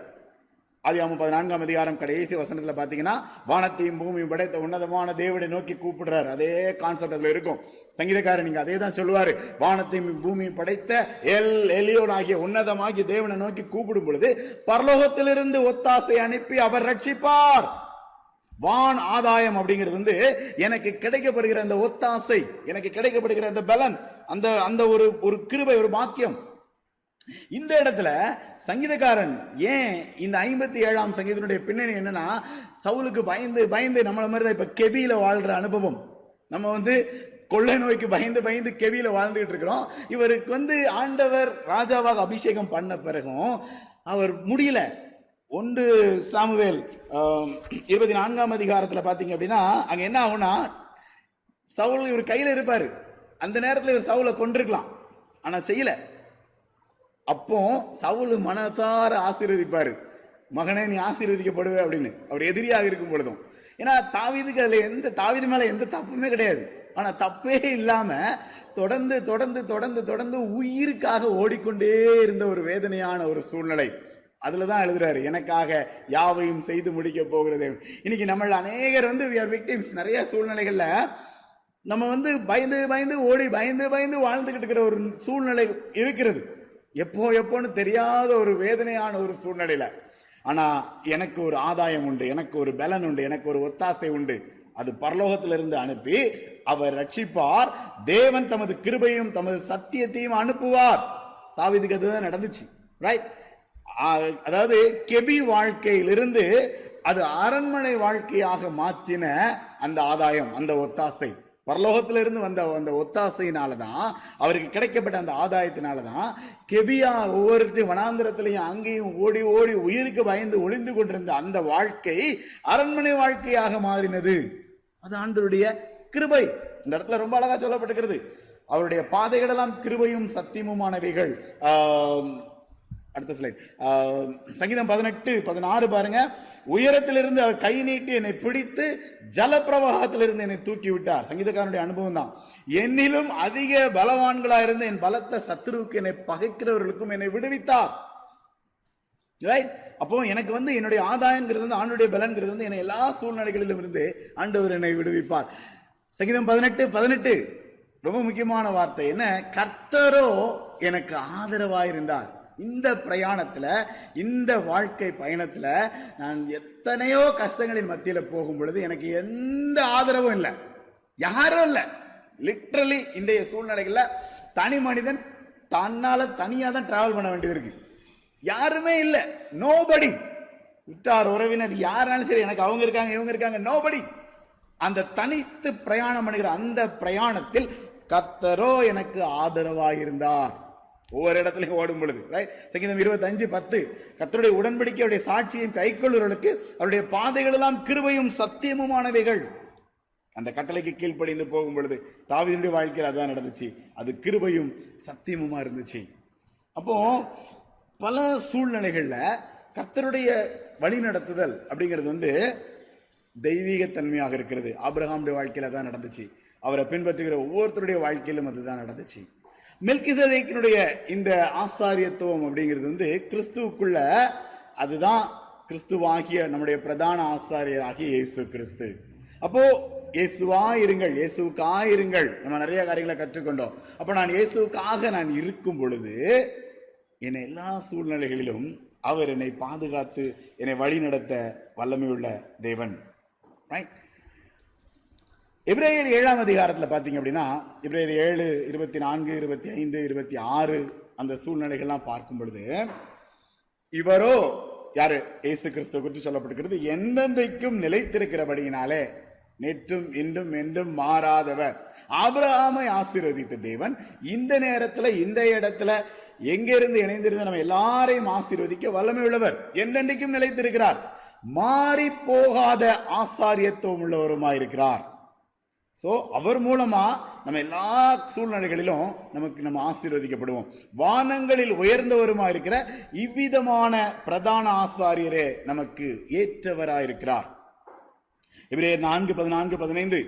S1: ஆதியாமம் பதினான்காம் அதிகாரம் கடைசி வசனத்தில் பார்த்தீங்கன்னா வானத்தையும் பூமியும் படைத்த உன்னதமான தேவனை நோக்கி கூப்பிடுறார். அதே கான்செப்ட் அதில் இருக்கும். சங்கீதக்காரர் நீங்க அதே தான் சொல்லுவாரு. வானத்தையும் பூமியும் படைத்த எல் எலியோன் ஆகிய உன்னதமாகிய தேவனை நோக்கி கூப்பிடும் பொழுது பரலோகத்திலிருந்து ஒத்தாசை அனுப்பி அவர் ரட்சிப்பார். வான் ஆதாயம் அப்படிங்கிறது வந்து எனக்கு கிடைக்கப்படுகிற அந்த ஒத்தாசை எனக்கு கிடைக்கப்படுகிற அந்த பலன் அந்த அந்த ஒரு ஒரு கிருபை ஒரு பாக்கியம். இந்த இடத்துல சங்கீதக்காரன் ஏன் இந்த ஐம்பத்தி ஏழாம் சங்கீதனுடைய பின்னணி என்னன்னா சவுலுக்கு பயந்து பயந்து நம்மள மாதிரி தான் இப்ப கெபியில வாழ்ற அனுபவம். நம்ம வந்து கொள்ளை நோய்க்கு பயந்து பயந்து கெவியில வாழ்ந்துகிட்டு இருக்கிறோம். இவருக்கு வந்து ஆண்டவர் ராஜாவாக அபிஷேகம் பண்ண பிறகும் அவர் முடியல. ஒன்று சாமுவேல் இருபத்தி நான்காம் அதிகாரத்தில் பார்த்தீங்க அப்படின்னா அங்கே என்ன ஆகும்னா சவுல் இவர் கையில் இருப்பார். அந்த நேரத்தில் இவர் சவுலை கொண்டிருக்கலாம் ஆனால் செய்யலை. அப்போ சவுல் மனசார ஆசீர்வதிப்பார். மகனே நீ ஆசீர்வதிக்கப்படுவே அப்படின்னு. அவர் எதிரியாக இருக்கும் பொழுதும். ஏன்னா தாவிதுக்கு அதில் எந்த தாவிது மேலே எந்த தப்புமே கிடையாது. ஆனால் தப்பே இல்லாமல் தொடர்ந்து தொடர்ந்து தொடர்ந்து தொடர்ந்து உயிருக்காக ஓடிக்கொண்டே இருந்த ஒரு வேதனையான ஒரு சூழ்நிலை. அதுலதான் எழுதுறாரு எனக்காக யாவையும் செய்து முடிக்க போகிறது. இன்னைக்கு நம்மள அநேகர் வந்து we are victims. நிறைய சூழ்நிலைகள்ல நம்ம வந்து பயந்து பயந்து ஓடி பயந்து பயந்து வாழ்ந்துகிட்டு இருக்கிற ஒரு சூழ்நிலை இருக்கிறது. எப்போ எப்போன்னு தெரியாத ஒரு வேதனையான ஒரு சூழ்நிலையில. ஆனா எனக்கு ஒரு ஆதாயம் உண்டு எனக்கு ஒரு பலன் உண்டு எனக்கு ஒரு ஒத்தாசை உண்டு. அது பரலோகத்திலிருந்து அனுப்பி அவர் ரட்சிப்பார். தேவன் தமது கிருபையும் தமது சத்தியத்தையும் அனுப்புவார். தாவிதுக்கு அதுதான் நடந்துச்சு ரைட் அதாவது கெபி வாழ்க்கையிலிருந்து அது அரண்மனை வாழ்க்கையாக மாற்றின அந்த ஆதாயம் அந்த ஒத்தாசை. பரலோகத்திலிருந்து வந்த அந்த ஒத்தாசையினால தான் அவருக்கு கிடைக்கப்பட்ட அந்த ஆதாயத்தினால தான் கெபியா ஒவ்வொருத்தையும் வனாந்திரத்திலையும் அங்கேயும் ஓடி ஓடி உயிருக்கு பயந்து ஒளிந்து கொண்டிருந்த அந்த வாழ்க்கை அரண்மனை வாழ்க்கையாக மாறினது. அது ஆண்டருடைய கிருபை. இந்த இடத்துல ரொம்ப அழகா சொல்லப்பட்டிருக்கிறது. அவருடைய பாதைகளெல்லாம் கிருபையும் சத்தியமுமானவைகள். ஆம், அடுத்த ஸ்லைட் சங்கீதம் பதினெட்டு பதினாறு பாருங்க. உயரத்திலிருந்து அவர் கை நீட்டி என்னை பிடித்து ஜலப்பிரவாகத்திலிருந்து என்னை தூக்கி விட்டார் சங்கீதக்காரனுடைய அனுபவம் தான். என்னிலும் அதிக பலவான்களா இருந்த என் பலத்த சத்துருவுக்கு என்னை பகைக்கிறவர்களுக்கும் என்னை விடுவித்தார். ரைட் அப்போ எனக்கு வந்து என்னுடைய ஆதாயங்கிறது வந்து ஆண்டுடைய பலன்கிறது வந்து என்னை எல்லா சூழ்நிலைகளிலும் இருந்து ஆண்டவர் என்னை விடுவிப்பார். சங்கீதம் பதினெட்டு பதினெட்டு. ரொம்ப முக்கியமான வார்த்தை. என்ன? கர்த்தரோ எனக்கு ஆதரவாயிருந்தார். இந்த பிரயாணத்தில் இந்த வாழ்க்கை பயணத்தில் நான் எத்தனையோ கஷ்டங்களின் மத்தியில் போகும் பொழுது எனக்கு எந்த ஆதரவும் இல்லை. யாரும் இல்லை. லிட்ரலி இன்றைய சூழ்நிலைகளில் தனி மனிதன் தன்னால் தனியாக தான் டிராவல் பண்ண வேண்டியது இருக்கு. யாருமே இல்லை. நோபடி உற்றார் உறவினர் யாராலும் சரி எனக்கு அவங்க இருக்காங்க இவங்க இருக்காங்க. நோபடி அந்த தனித்து பிரயாணம் பண்ணுகிற அந்த பிரயாணத்தில் கத்தரோ எனக்கு ஆதரவாயிருந்தார். ஒவ்வொரு இடத்துலையும் ஓடும் பொழுது ரைட் சங்கீதம் இருபத்தஞ்சு பத்து. கத்தருடைய உடன்படிக்கை அவருடைய சாட்சியும் கைக்கொள்ளுவர்களுக்கு அவருடைய பாதைகள் எல்லாம் கிருபையும் சத்தியமுமானவைகள். அந்த கட்டளைக்கு கீழ்ப்படிந்து போகும் பொழுது தாவீதுடைய வாழ்க்கையில் அதான் நடந்துச்சு. அது கிருபையும் சத்தியமுமா இருந்துச்சு. அப்போ பல சூழ்நிலைகளில் கத்தருடைய வழி நடத்துதல் அப்படிங்கிறது வந்து தெய்வீகத்தன்மையாக இருக்கிறது. ஆபிரகாமுடைய வாழ்க்கையில் தான் நடந்துச்சு. அவரை பின்பற்றுகிற ஒவ்வொருத்தருடைய வாழ்க்கையிலும் அதுதான் நடந்துச்சு. மெல்கிசதேக்கினுடைய இந்த ஆசாரியத்துவம் அப்படிங்கிறது வந்து கிறிஸ்துவுக்குள்ள அதுதான் கிறிஸ்துவாகிய நம்முடைய பிரதான ஆசாரியராகிய இயேசு கிறிஸ்து. அப்போ இயேசுவா இருங்கள் இயேசுக்கா இருங்கள். நம்ம நிறைய காரியங்களை கற்றுக்கொண்டோம். அப்போ நான் இயேசுக்காக நான் இருக்கும் பொழுது என்னை எல்லா சூழ்நிலைகளிலும் அவர் என்னை பாதுகாத்து என்னை வழிநடத்த வல்லமையுள்ள தேவன். ரைட் எபிரேயர் ஏழாம் அதிகாரத்தில் பார்த்தீங்க அப்படின்னா எபிரேயர் ஏழு இருபத்தி நான்கு இருபத்தி ஐந்து இருபத்தி ஆறு அந்த சூழ்நிலைகள்லாம் பார்க்கும் பொழுது இவரோ யாரு? இயேசு கிறிஸ்துவ குறித்து சொல்லப்பட்டுக்கிறது என்றென்றைக்கும் நிலைத்திருக்கிறபடியினாலே நேற்றும் இன்றும் என்றும் மாறாதவர். ஆபிரகாமை ஆசீர்வதித்த தேவன் இந்த நேரத்துல இந்த இடத்துல எங்கிருந்து இணைந்திருந்த நம்ம எல்லாரையும் ஆசீர்வதிக்க வல்லமை உள்ளவர் என்றென்றைக்கும் நிலைத்திருக்கிறார். மாறி போகாத ஆசாரியத்துவம் உள்ளவருமாயிருக்கிறார். ஸோ அவர் மூலமா நம்ம எல்லா சூழ்நிலைகளிலும் நமக்கு நம்ம ஆசீர்வதிக்கப்படுவோம். வானங்களில் உயர்ந்தவருமா இருக்கிற இவ்விதமான பிரதான ஆசாரியரே நமக்கு ஏற்றவராயிருக்கிறார். இவரே நான்கு பதினான்கு பதினைந்து.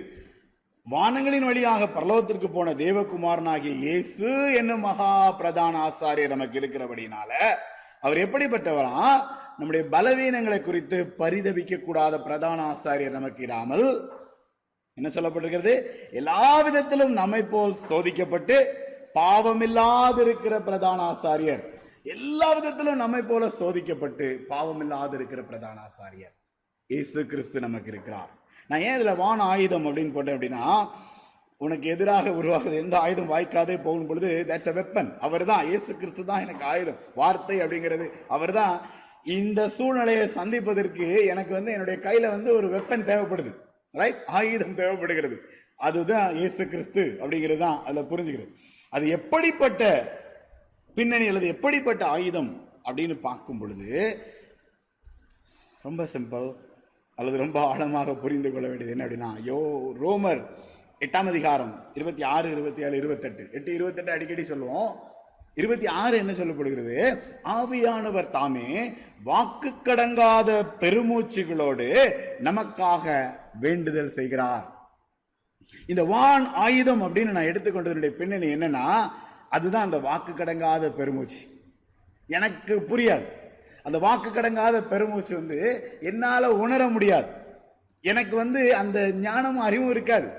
S1: வானங்களின் வழியாக பரலோகத்திற்கு போன தேவகுமாரனாகிய இயேசு என்னும் மகா பிரதான ஆசாரியர் நமக்கு இருக்கிறபடினால அவர் எப்படிப்பட்டவரா? நம்முடைய பலவீனங்களை குறித்து பரிதவிக்க கூடாத பிரதான ஆசாரியர் நமக்கு இராமல் என்ன சொல்லப்பட்டிருக்கிறது? எல்லா விதத்திலும் நம்மை போல் சோதிக்கப்பட்டு பாவமில்லாதிருக்கிற பிரதான ஆசாரியர். எல்லா விதத்திலும் நம்மை போல சோதிக்கப்பட்டு பாவமில்லாதிருக்கிற பிரதான ஆசாரியர். இயேசு கிறிஸ்து நமக்கு இருக்கிறார். நான் ஏன் இதுல வான ஆயுதம் அப்படின்னு போட்டேன் அப்படின்னா உனக்கு எதிராக உருவாகுது எந்த ஆயுதம் வாய்க்காதே போகும் பொழுது தட்ஸ் அ வெப்பன் அவர் தான் இயேசு கிறிஸ்து தான் எனக்கு ஆயுதம் வார்த்தை அப்படிங்கிறது. அவர் தான் இந்த சூழ்நிலையை சந்திப்பதற்கு எனக்கு வந்து என்னுடைய கையில வந்து ஒரு வெப்பன் தேவைப்படுது. ரைட் ஆயுதம் தேவைப்படுகிறது. அதுதான் இயேசு கிறிஸ்து அப்படிங்கிறது தான் அதில் புரிஞ்சுக்கிறது. அது எப்படிப்பட்ட பின்னணி அல்லது எப்படிப்பட்ட ஆயுதம் அப்படின்னு பார்க்கும் பொழுது ரொம்ப சிம்பிள் அல்லது ரொம்ப ஆழமாக புரிந்து கொள்ள வேண்டியது என்ன அப்படின்னா யோ ரோமர் எட்டாம் அதிகாரம் இருபத்தி ஆறு இருபத்தி ஏழு இருபத்தெட்டு எட்டு இருபத்தெட்டு அடிக்கடி சொல்லுவோம். இருபத்தி ஆறு என்ன சொல்லப்படுகிறது? ஆவியானவர் தாமே வாக்கு கடங்காத பெருமூச்சுகளோடு நமக்காக வேண்டுதல் செய்கிறார். இந்த வான் ஆயுதம் அப்படின்னு நான் எடுத்துக்கொண்டதனுடைய பின்னணி என்னன்னா அதுதான் அந்த வாக்கு கடங்காத பெருமூச்சு. எனக்கு புரியாது. அந்த வாக்கு கடங்காத பெருமூச்சு வந்து என்னால உணர முடியாது. எனக்கு வந்து அந்த ஞானமும் அறிவும் இருக்காது.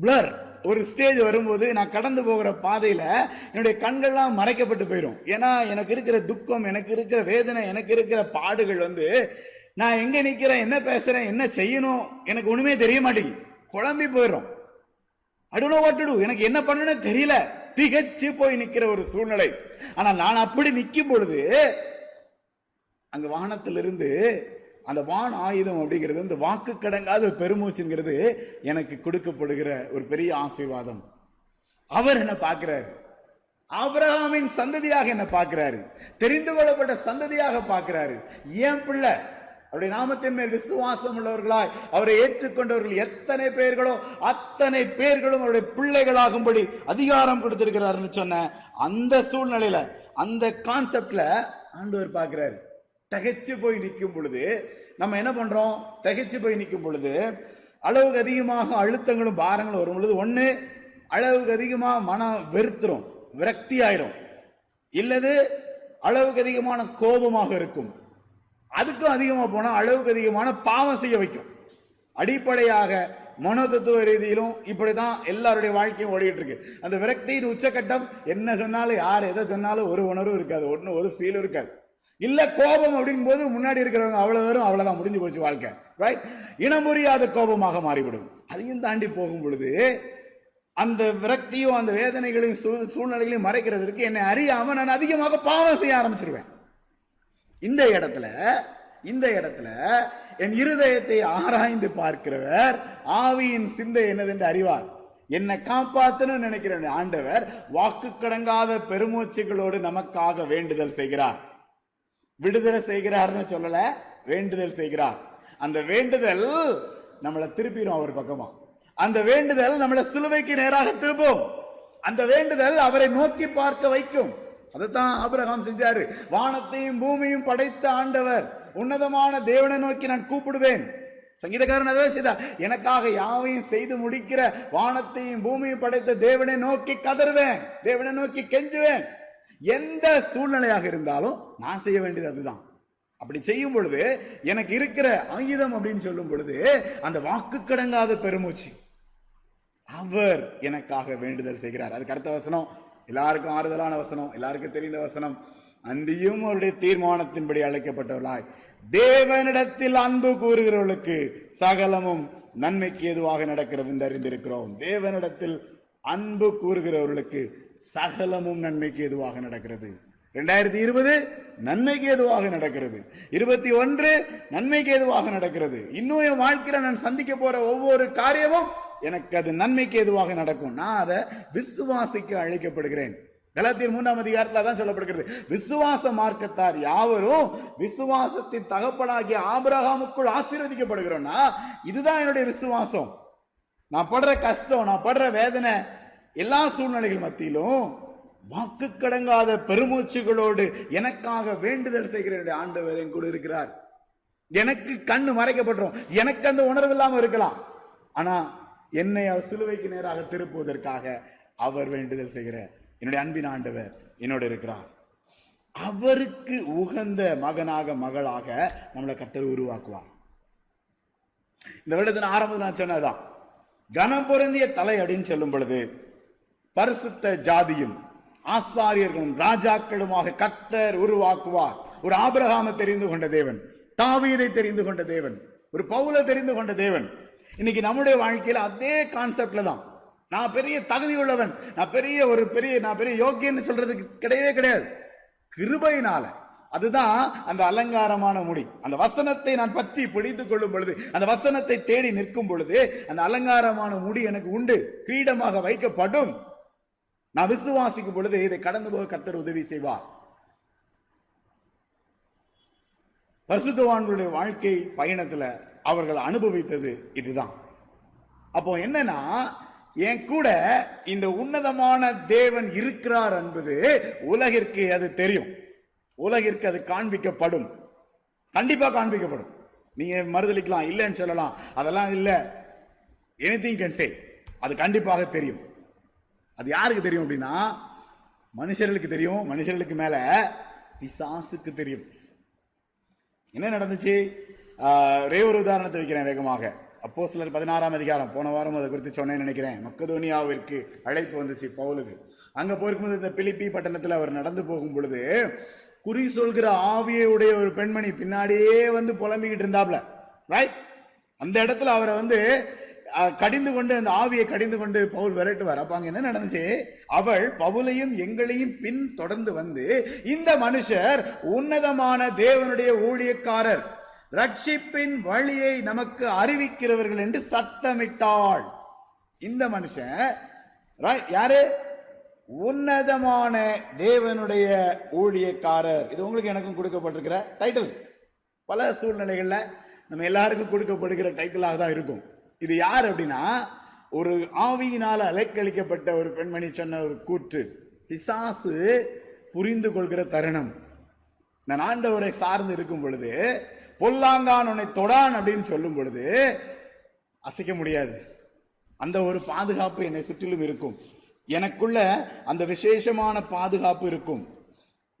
S1: பிளர் ஒரு ஸ்டேஜ் வரும்போது நான் கடந்து போகிற பாதையில் என்னுடைய கண்கள்லாம் மறைக்கப்பட்டு போயிடும். ஏன்னா எனக்கு இருக்கிற துக்கம் எனக்கு இருக்கிற வேதனை எனக்கு இருக்கிற பாடுகள் வந்து நான் எங்கே நிற்கிறேன் என்ன பேசுகிறேன் என்ன செய்யணும் எனக்கு ஒன்றுமே தெரிய மாட்டேங்குது. குழம்பி போயிடும் அடுனோ வாட்டுடு எனக்கு என்ன பண்ணணும் தெரியல. திகச்சு போய் நிற்கிற ஒரு சூழ்நிலை. ஆனால் நான் அப்படி நிற்கும் பொழுது அங்கே வானத்திலிருந்து அந்த வான் ஆயுதம் அப்படிங்கிறது இந்த வாக்கு கடங்காத பெருமூச்சுங்கிறது எனக்கு கொடுக்கப்படுகிற ஒரு பெரிய ஆசீர்வாதம். அவர் என்ன பார்க்கிறார். ஆபிரகாமின் சந்ததியாக என்ன பார்க்கிறாரு. தெரிந்து கொள்ளப்பட்ட சந்ததியாக பார்க்கிறாரு. ஏன் பிள்ளை? அவருடைய நாமத்தின் மேல் விசுவாசம் உள்ளவர்களாய் அவரை ஏற்றுக்கொண்டவர்கள் எத்தனை பேர்களோ அத்தனை பேர்களும் அவருடைய பிள்ளைகளாகும்படி அதிகாரம் கொடுத்திருக்கிறாருன்னு சொன்ன அந்த சூழ்நிலையில அந்த கான்செப்ட்ல ஆண்டவர் பார்க்கிறாரு. தகைச்சு போய் நிற்கும் பொழுது நம்ம என்ன பண்றோம்? தகைச்சு போய் நிற்கும் பொழுது அளவுக்கு அதிகமாக அழுத்தங்களும் பாரங்களும் வரும் பொழுது ஒண்ணு அளவுக்கு அதிகமாக மனம் வெறுத்துரும் விரக்தி ஆயிரும். இல்லது அளவுக்கு அதிகமான கோபமாக இருக்கும். அதுக்கும் அதிகமாக போனால் அளவுக்கு அதிகமான பாவம் செய்ய வைக்கும். அடிப்படையாக மனோதத்துவ ரீதியிலும் இப்படிதான் எல்லாருடைய வாழ்க்கையும் ஓடிட்டு இருக்கு. அந்த விரக்தியின் உச்சக்கட்டம் என்ன சொன்னாலும் யார் எதை சொன்னாலும் ஒரு உணர்வும் இருக்காது ஒன்றும் ஒரு ஃபீலும் இருக்காது. இல்ல கோபம் அப்படிங்கும் போது முன்னாடி இருக்கிறவங்க அவ்வளவு வரும் அவ்வளவுதான் முடிஞ்சு போச்சு வாழ்க்கை. ரைட் இனம் புரியாத கோபமாக மாறிவிடும். அதையும் தாண்டி போகும் பொழுது அந்த விரக்தியும் அந்த வேதனைகளையும் சூ- சூழ்நிலைகளையும் மறைக்கிறதுக்கு என்னை அறியாம நான் அதிகமாக பாவம் செய்ய ஆரம்பிச்சிருவேன். இந்த இடத்துல இந்த இடத்துல என் இருதயத்தை ஆராய்ந்து பார்க்கிறவர் ஆவியின் சிந்தை என்னதென்று அறிவார். என்னை காப்பாத்தணும்னு நினைக்கிற ஆண்டவர் வாக்கு கடங்காத பெருமூச்சுகளோடு நமக்காக வேண்டுதல் செய்கிறார். விடுதலை செய்கிறார்னு சொல்லல வேண்டுதல் செய்கிறார். அந்த வேண்டுதல் நம்மளை திருப்பிடும் அவர் பக்கமா. அந்த வேண்டுதல் நம்மளை சிலுவைக்கு நேராக திருப்பும். அந்த வேண்டுதல் அவரை நோக்கி பார்க்க வைக்கும். அதைத்தான் ஆபிரகாம் செஞ்சாரு. வானத்தையும் பூமியும் படைத்த ஆண்டவர் உன்னதமான தேவனை நோக்கி நான் கூப்பிடுவேன். சங்கீதக்காரன் அதான் செய்தார். எனக்காக யாவையும் செய்து முடிக்கிற வானத்தையும் பூமியும் படைத்த தேவனை நோக்கி கதறுவேன். தேவனை நோக்கி கெஞ்சுவேன். எந்த சூழ்நிலையாக இருந்தாலும் நான் செய்ய வேண்டியது அதுதான். அப்படி செய்யும் பொழுது எனக்கு இருக்கிற ஆயுதம் அப்படின்னு சொல்லும் பொழுது அந்த வாக்கு கடங்காத பெருமூச்சு. அவர் எனக்காக வேண்டுதல் செய்கிறார். அதுக்கு அடுத்த வசனம். எல்லாருக்கும் ஆறுதலான வசனம். எல்லாருக்கும் தெரிந்த வசனம். அன்றியும் அவருடைய தீர்மானத்தின்படி அழைக்கப்பட்டவர்களாய். தேவனிடத்தில் அன்பு கூறுகிறவர்களுக்கு சகலமும் நன்மைக்கு எதுவாக நடக்கிறது என்று அறிந்திருக்கிறோம். தேவனிடத்தில் அன்பு கூறுகிறவர்களுக்கு சகலமும் நன்மைக்கு எதுவாக நடக்கிறது. ரெண்டாயிரத்தி இருபது நன்மைக்கு எதுவாக நடக்கிறது. இருபத்தி ஒன்று நன்மைக்கு எதுவாக நடக்கிறது. இன்னும் என் வாழ்க்கையில நான் சந்திக்க போற ஒவ்வொரு காரியமும் எனக்கு அது நன்மைக்கு எதுவாக நடக்கும். நான் அதை விசுவாசிக்க அழைக்கப்படுகிறேன். கலாத்தியர் மூன்றாம் அதிகாரத்தில் தான் சொல்லப்படுகிறது. விசுவாச மார்க்கத்தார் யாவரும் விசுவாசத்தின் தகப்பனாகிய ஆபிரகாமுக்குள் ஆசீர்வதிக்கப்படுகிறோம்னா இதுதான் என்னுடைய விசுவாசம். நான் படுற கஷ்டம் நான் படுற வேதனை எல்லா சூழ்நிலைகள் மத்தியிலும் வாக்கு கடங்காத பெருமூச்சுகளோடு எனக்காக வேண்டுதல் செய்கிற என்னுடைய ஆண்டவர் என் கூட இருக்கிறார். எனக்கு கண்ணு மறைக்கப்பட்டுரும். எனக்கு அந்த உணர்வு இல்லாமல் இருக்கலாம். ஆனா என்னை அவர் சிலுவைக்கு நேராக திருப்புவதற்காக அவர் வேண்டுதல் செய்கிற என்னுடைய அன்பின் ஆண்டவர் என்னோடு இருக்கிறார். அவருக்கு உகந்த மகனாக மகளாக நம்மளை கர்த்தர் உருவாக்குவார். இந்த வருடத்தின் ஆரம்பத்தில் நான் சொன்னதுதான். கனம் பொருந்திய தலை அப்படின்னு சொல்லும் பொழுது பரிசுத்த ஜாதியும் ஆசாரியர்களும் ராஜாக்களுமாக கத்தர் உருவாக்குவார். ஒரு ஆபிரகாம தெரிந்து கொண்ட தேவன் தாவீதை தெரிந்து கொண்ட தேவன் ஒரு பவுல தெரிந்து கொண்ட தேவன். இன்னைக்கு நம்முடைய வாழ்க்கையில் அதே கான்செப்ட்ல தான். நான் பெரிய தகுதி உள்ளவன் நான் பெரிய ஒரு பெரிய நான் பெரிய யோக்கியன்னு சொல்றதுக்கு கிடையவே கிடையாது. கிருபையினால அதுதான் அந்த அலங்காரமான முடி. அந்த வசனத்தை நான் பற்றி பிடித்துக் கொள்ளும் பொழுது அந்த வசனத்தை தேடி நிற்கும் பொழுது அந்த அலங்காரமான முடி எனக்கு உண்டு கிரீடமாக வைக்கப்படும். நான் விசுவாசிக்கும் பொழுது இதை கடந்து போக கத்தர் உதவி செய்வார். பரிசுத்தவான்களுடைய வாழ்க்கை பயணத்துல அவர்கள் அனுபவித்தது இதுதான். அப்போ என்னன்னா என் கூட இந்த உன்னதமான தேவன் இருக்கிறார் என்பது உலகிற்கு அது தெரியும். உலகிற்கு அது காண்பிக்கப்படும். கண்டிப்பாக காண்பிக்கப்படும். நீங்க மறுதளிக்கலாம் இல்லைன்னு சொல்லலாம். அதெல்லாம் இல்லை. எனிதிங் கேன் சே அது கண்டிப்பாக தெரியும். அது யாருக்கு தெரியும் அப்படின்னா மனுஷர்களுக்கு தெரியும். மனுஷர்களுக்கு மேல பிசாசுக்கு தெரியும். என்ன நடந்துச்சு? ஒரே ஒரு உதாரணத்தை வைக்கிறேன் வேகமாக. அப்போ சிலர் பதினாறாம் அதிகாரம் போன வாரம் அதை குறித்து சொன்னேன்னு நினைக்கிறேன். மக்கதோனியாவிற்கு அழைப்பு வந்துச்சு பவுலுக்கு. அங்கே போயிருக்கும்போது இந்த பிலிப்பி பட்டணத்தில் அவர் நடந்து போகும் பொழுது குறி சொல்கிற ஆவியுடைய ஒரு பெண்மணி பின்னாடியே வந்து புலம்பிக்கிட்டு இருந்தாப்ல. ரைட் அந்த இடத்துல அவரை வந்து கடிந்து கொண்டு அந்த ஆவியை கடிந்து கொண்டு பவுல் விரட்டுவார். அப்ப அங்க என்ன நடந்துச்சு? அவள் பவுலையும் எங்களையும் பின் தொடர்ந்து வந்து இந்த மனுஷர் உன்னதமான தேவனுடைய ஊழியக்காரர். ரட்சிப்பின் வழியை நமக்கு அறிவிக்கிறவர்கள் என்று சத்தமிட்டாள். இந்த மனுஷன் யாரு? உன்னதமான தேவனுடைய ஊழியக்காரர். இது உங்களுக்கு எனக்கும் கொடுக்கப்பட்டிருக்கிற டைட்டில் பல சூழ்நிலைகளில் நம்ம எல்லாருக்கும் கொடுக்கப்படுகிற டைட்டிலாக தான் இருக்கும். இது யார் அப்படின்னா ஒரு ஆவியினால் அலைக்கழிக்கப்பட்ட ஒரு பெண்மணி சொன்ன ஒரு கூற்று. பிசாசு புரிந்து கொள்கிற தருணம். நான் ஆண்டவரை சார்ந்து இருக்கும் பொழுது பொல்லாங்கான் உன்னை தொடான் அப்படின்னு சொல்லும் பொழுது அசைக்க முடியாது. அந்த ஒரு பாதுகாப்பு என்னை சுற்றிலும் இருக்கும். எனக்குள்ள அந்த விசேஷமான பாதுகாப்பு இருக்கும்.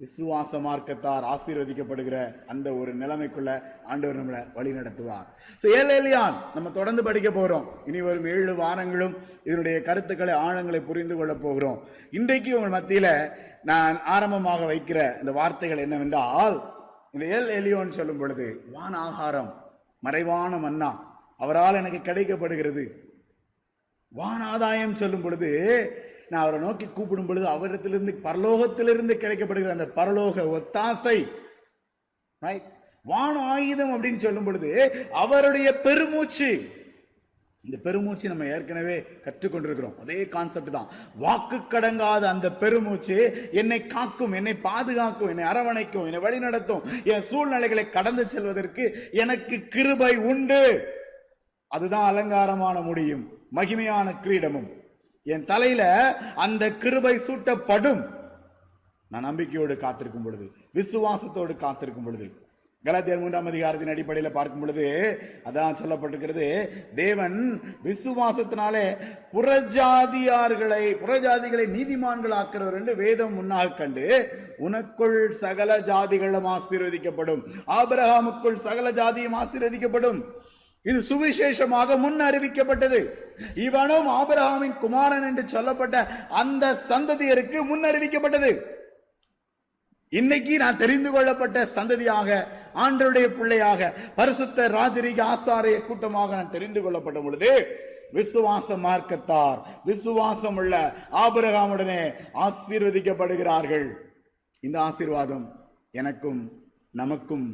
S1: விசுவாச மார்க்கத்தார் ஆசீர்வதிக்கப்படுகிற அந்த ஒரு நிலைமைக்குள்ள ஆண்டவர் நம்மளை வழி நடத்துவார். So, ஏலேலியான் நம்ம தொடர்ந்து படிக்க போகிறோம் இனி வரும் ஏழு வாரங்களும் இதனுடைய கருத்துக்களை ஆழங்களை புரிந்து கொள்ள போகிறோம். இன்றைக்கு உங்கள் மத்தியில் நான் ஆரம்பமாக வைக்கிற இந்த வார்த்தைகள் என்னவென்றால் இந்த ஏல் எலியோன்னு சொல்லும் பொழுது வான் ஆகாரம் மறைவான மன்னா அவரால் எனக்கு கிடைக்கப்படுகிறது. வான் ஆதாயம் சொல்லும் பொழுது நான் அவரை நோக்கி கூப்பிடும் பொழுது அவரிடத்திலிருந்து பரலோகத்திலிருந்து கிடைக்கப்படுகிற அந்த பரலோக ஒத்தாசை வான ஆயுதம் அப்படின்னு சொல்லும் பொழுது அவருடைய பெருமூச்சு இந்த பெருமூச்சு நம்ம ஏற்கனவே கற்றுக்கொண்டிருக்கிறோம். அதே கான்செப்ட் தான். வாக்கு கடங்காத அந்த பெருமூச்சு என்னை காக்கும் என்னை பாதுகாக்கும் என்னை அரவணைக்கும் என்னை வழிநடத்தும் என் சூழ்நிலைகளை கடந்து செல்வதற்கு எனக்கு கிருபை உண்டு. அதுதான் அலங்காரமான முடியும் மகிமையான கிரீடமும். என் தலையில அந்த கிருபை சூட்டப்படும். நான் நம்பிக்கையோடு காத்திருக்கும் பொழுது விசுவாசத்தோடு காத்திருக்கும் பொழுது கலாத்தியர் மூன்றாம் அதிகாரத்தின் அடிப்படையில் பார்க்கும் பொழுது அதான் சொல்லப்பட்டிருக்கிறது தேவன் விசுவாசத்தினாலே புறஜாதியார்களை புறஜாதிகளை நீதிமான்கள் ஆக்கிறவர் என்று வேதம் முன்னாக கண்டு உனக்குள் சகல ஜாதிகளும் ஆசீர்வதிக்கப்படும். ஆபிரகாமுக்குள் சகல ஜாதியும் ஆசீர்வதிக்கப்படும். இது சுவிசேஷமாக முன் அறிவிக்கப்பட்டது. இவனும் ஆபிரஹாமின் குமாரன் என்று சொல்லப்பட்ட அந்த சந்ததியருக்கு முன் அறிவிக்கப்பட்டது. இன்னைக்கு நான் தெரிந்து கொள்ளப்பட்ட சந்ததியாக ஆண்டருடைய பிள்ளையாக பரிசுத்த ராஜரீக ஆசாரிய கூட்டமாக நான் தெரிந்து கொள்ளப்பட்ட பொழுது விசுவாச மார்க்கத்தார் விசுவாசம் உள்ள ஆபிரகாமுடனே ஆசீர்வதிக்கப்படுகிறார்கள். இந்த ஆசீர்வாதம் எனக்கும் நமக்கும்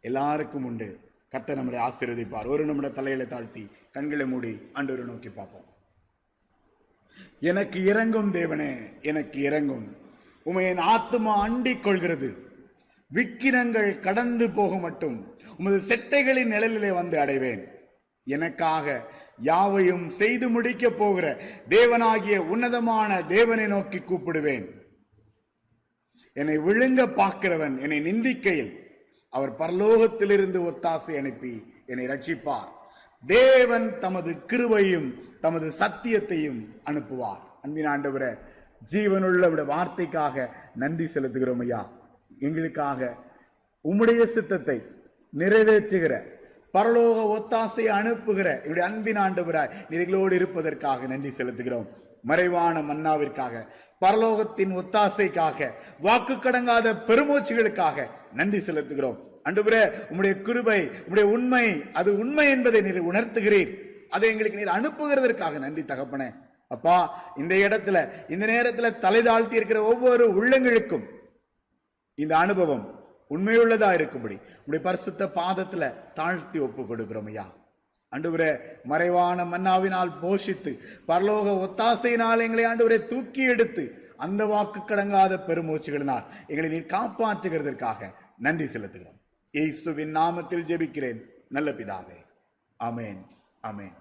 S1: எல்லாருக்கும் உண்டு. கத்த நம்மளை ஆசீர்வதிப்பார். ஒரு நம்முடைய தலையில தாழ்த்தி கண்களை மூடி ஆண்டவரை நோக்கி பார்ப்போம். எனக்கு இறங்கும் தேவனே எனக்கு இறங்கும். உமை என் ஆத்துமா அண்டிக் கொள்கிறது. விக்கிரங்கள் கடந்து போக மட்டும் உமது செட்டைகளின் நிழலிலே வந்து அடைவேன். எனக்காக யாவையும் செய்து முடிக்கப் போகிற தேவனாகிய உன்னதமான தேவனை நோக்கி கூப்பிடுவேன். என்னை விழுங்க பார்க்கிறவன் என்னை நிந்திக்கையில். அவர் பரலோகத்திலிருந்து ஒத்தாசை அனுப்பி என்னை ரட்சிப்பார். தேவன் தமது கிருபையும் தமது சத்தியத்தையும் அனுப்புவார். அன்பின் ஆண்டவர ஜீவனுள்ள விட வார்த்தைக்காக நன்றி செலுத்துகிறோம் ஐயா. எங்களுக்காக உம்முடைய சித்தத்தை நிறைவேற்றுகிற பரலோக ஒத்தாசை அனுப்புகிற என்னுடைய அன்பின் ஆண்டவராய் நீர்களோடு இருப்பதற்காக நன்றி செலுத்துகிறோம். மறைவான மன்னாவிற்காக பரலோகத்தின் ஒத்தாசைக்காக வாக்கு கடங்காத பெருமூச்சுகளுக்காக நன்றி செலுத்துகிறோம். அன்றுபுரே உம்முடைய கிருபை உம்முடைய உண்மை அது உண்மை என்பதை நீர் உணர்த்துகிறீர். அதை எங்களுக்கு நீர் அனுப்புகிறதற்காக நன்றி தகப்பனே. அப்பா இந்த இடத்துல இந்த நேரத்தில் தலை தாழ்த்தி இருக்கிற ஒவ்வொரு உள்ளங்களுக்கும் இந்த அனுபவம் உண்மையுள்ளதா இருக்கும்படி உடைய பரிசுத்த பாதத்துல தாழ்த்தி ஒப்பு கொடுக்கிறோம் ஐயா. ஆண்டவரே மறைவான மன்னாவினால் போஷித்து பரலோக ஒத்தாசையினால் எங்களை ஆண்டவரே தூக்கி எடுத்து அந்த வாக்கு கடங்காத பெருமூச்சுகளினால் எங்களை நீர் காப்பாற்றுகிறதற்காக நன்றி செலுத்துகிறோம். இயேசுவின் நாமத்தில் ஜெபிக்கிறேன். நல்ல பிதாவே. அமேன் அமேன்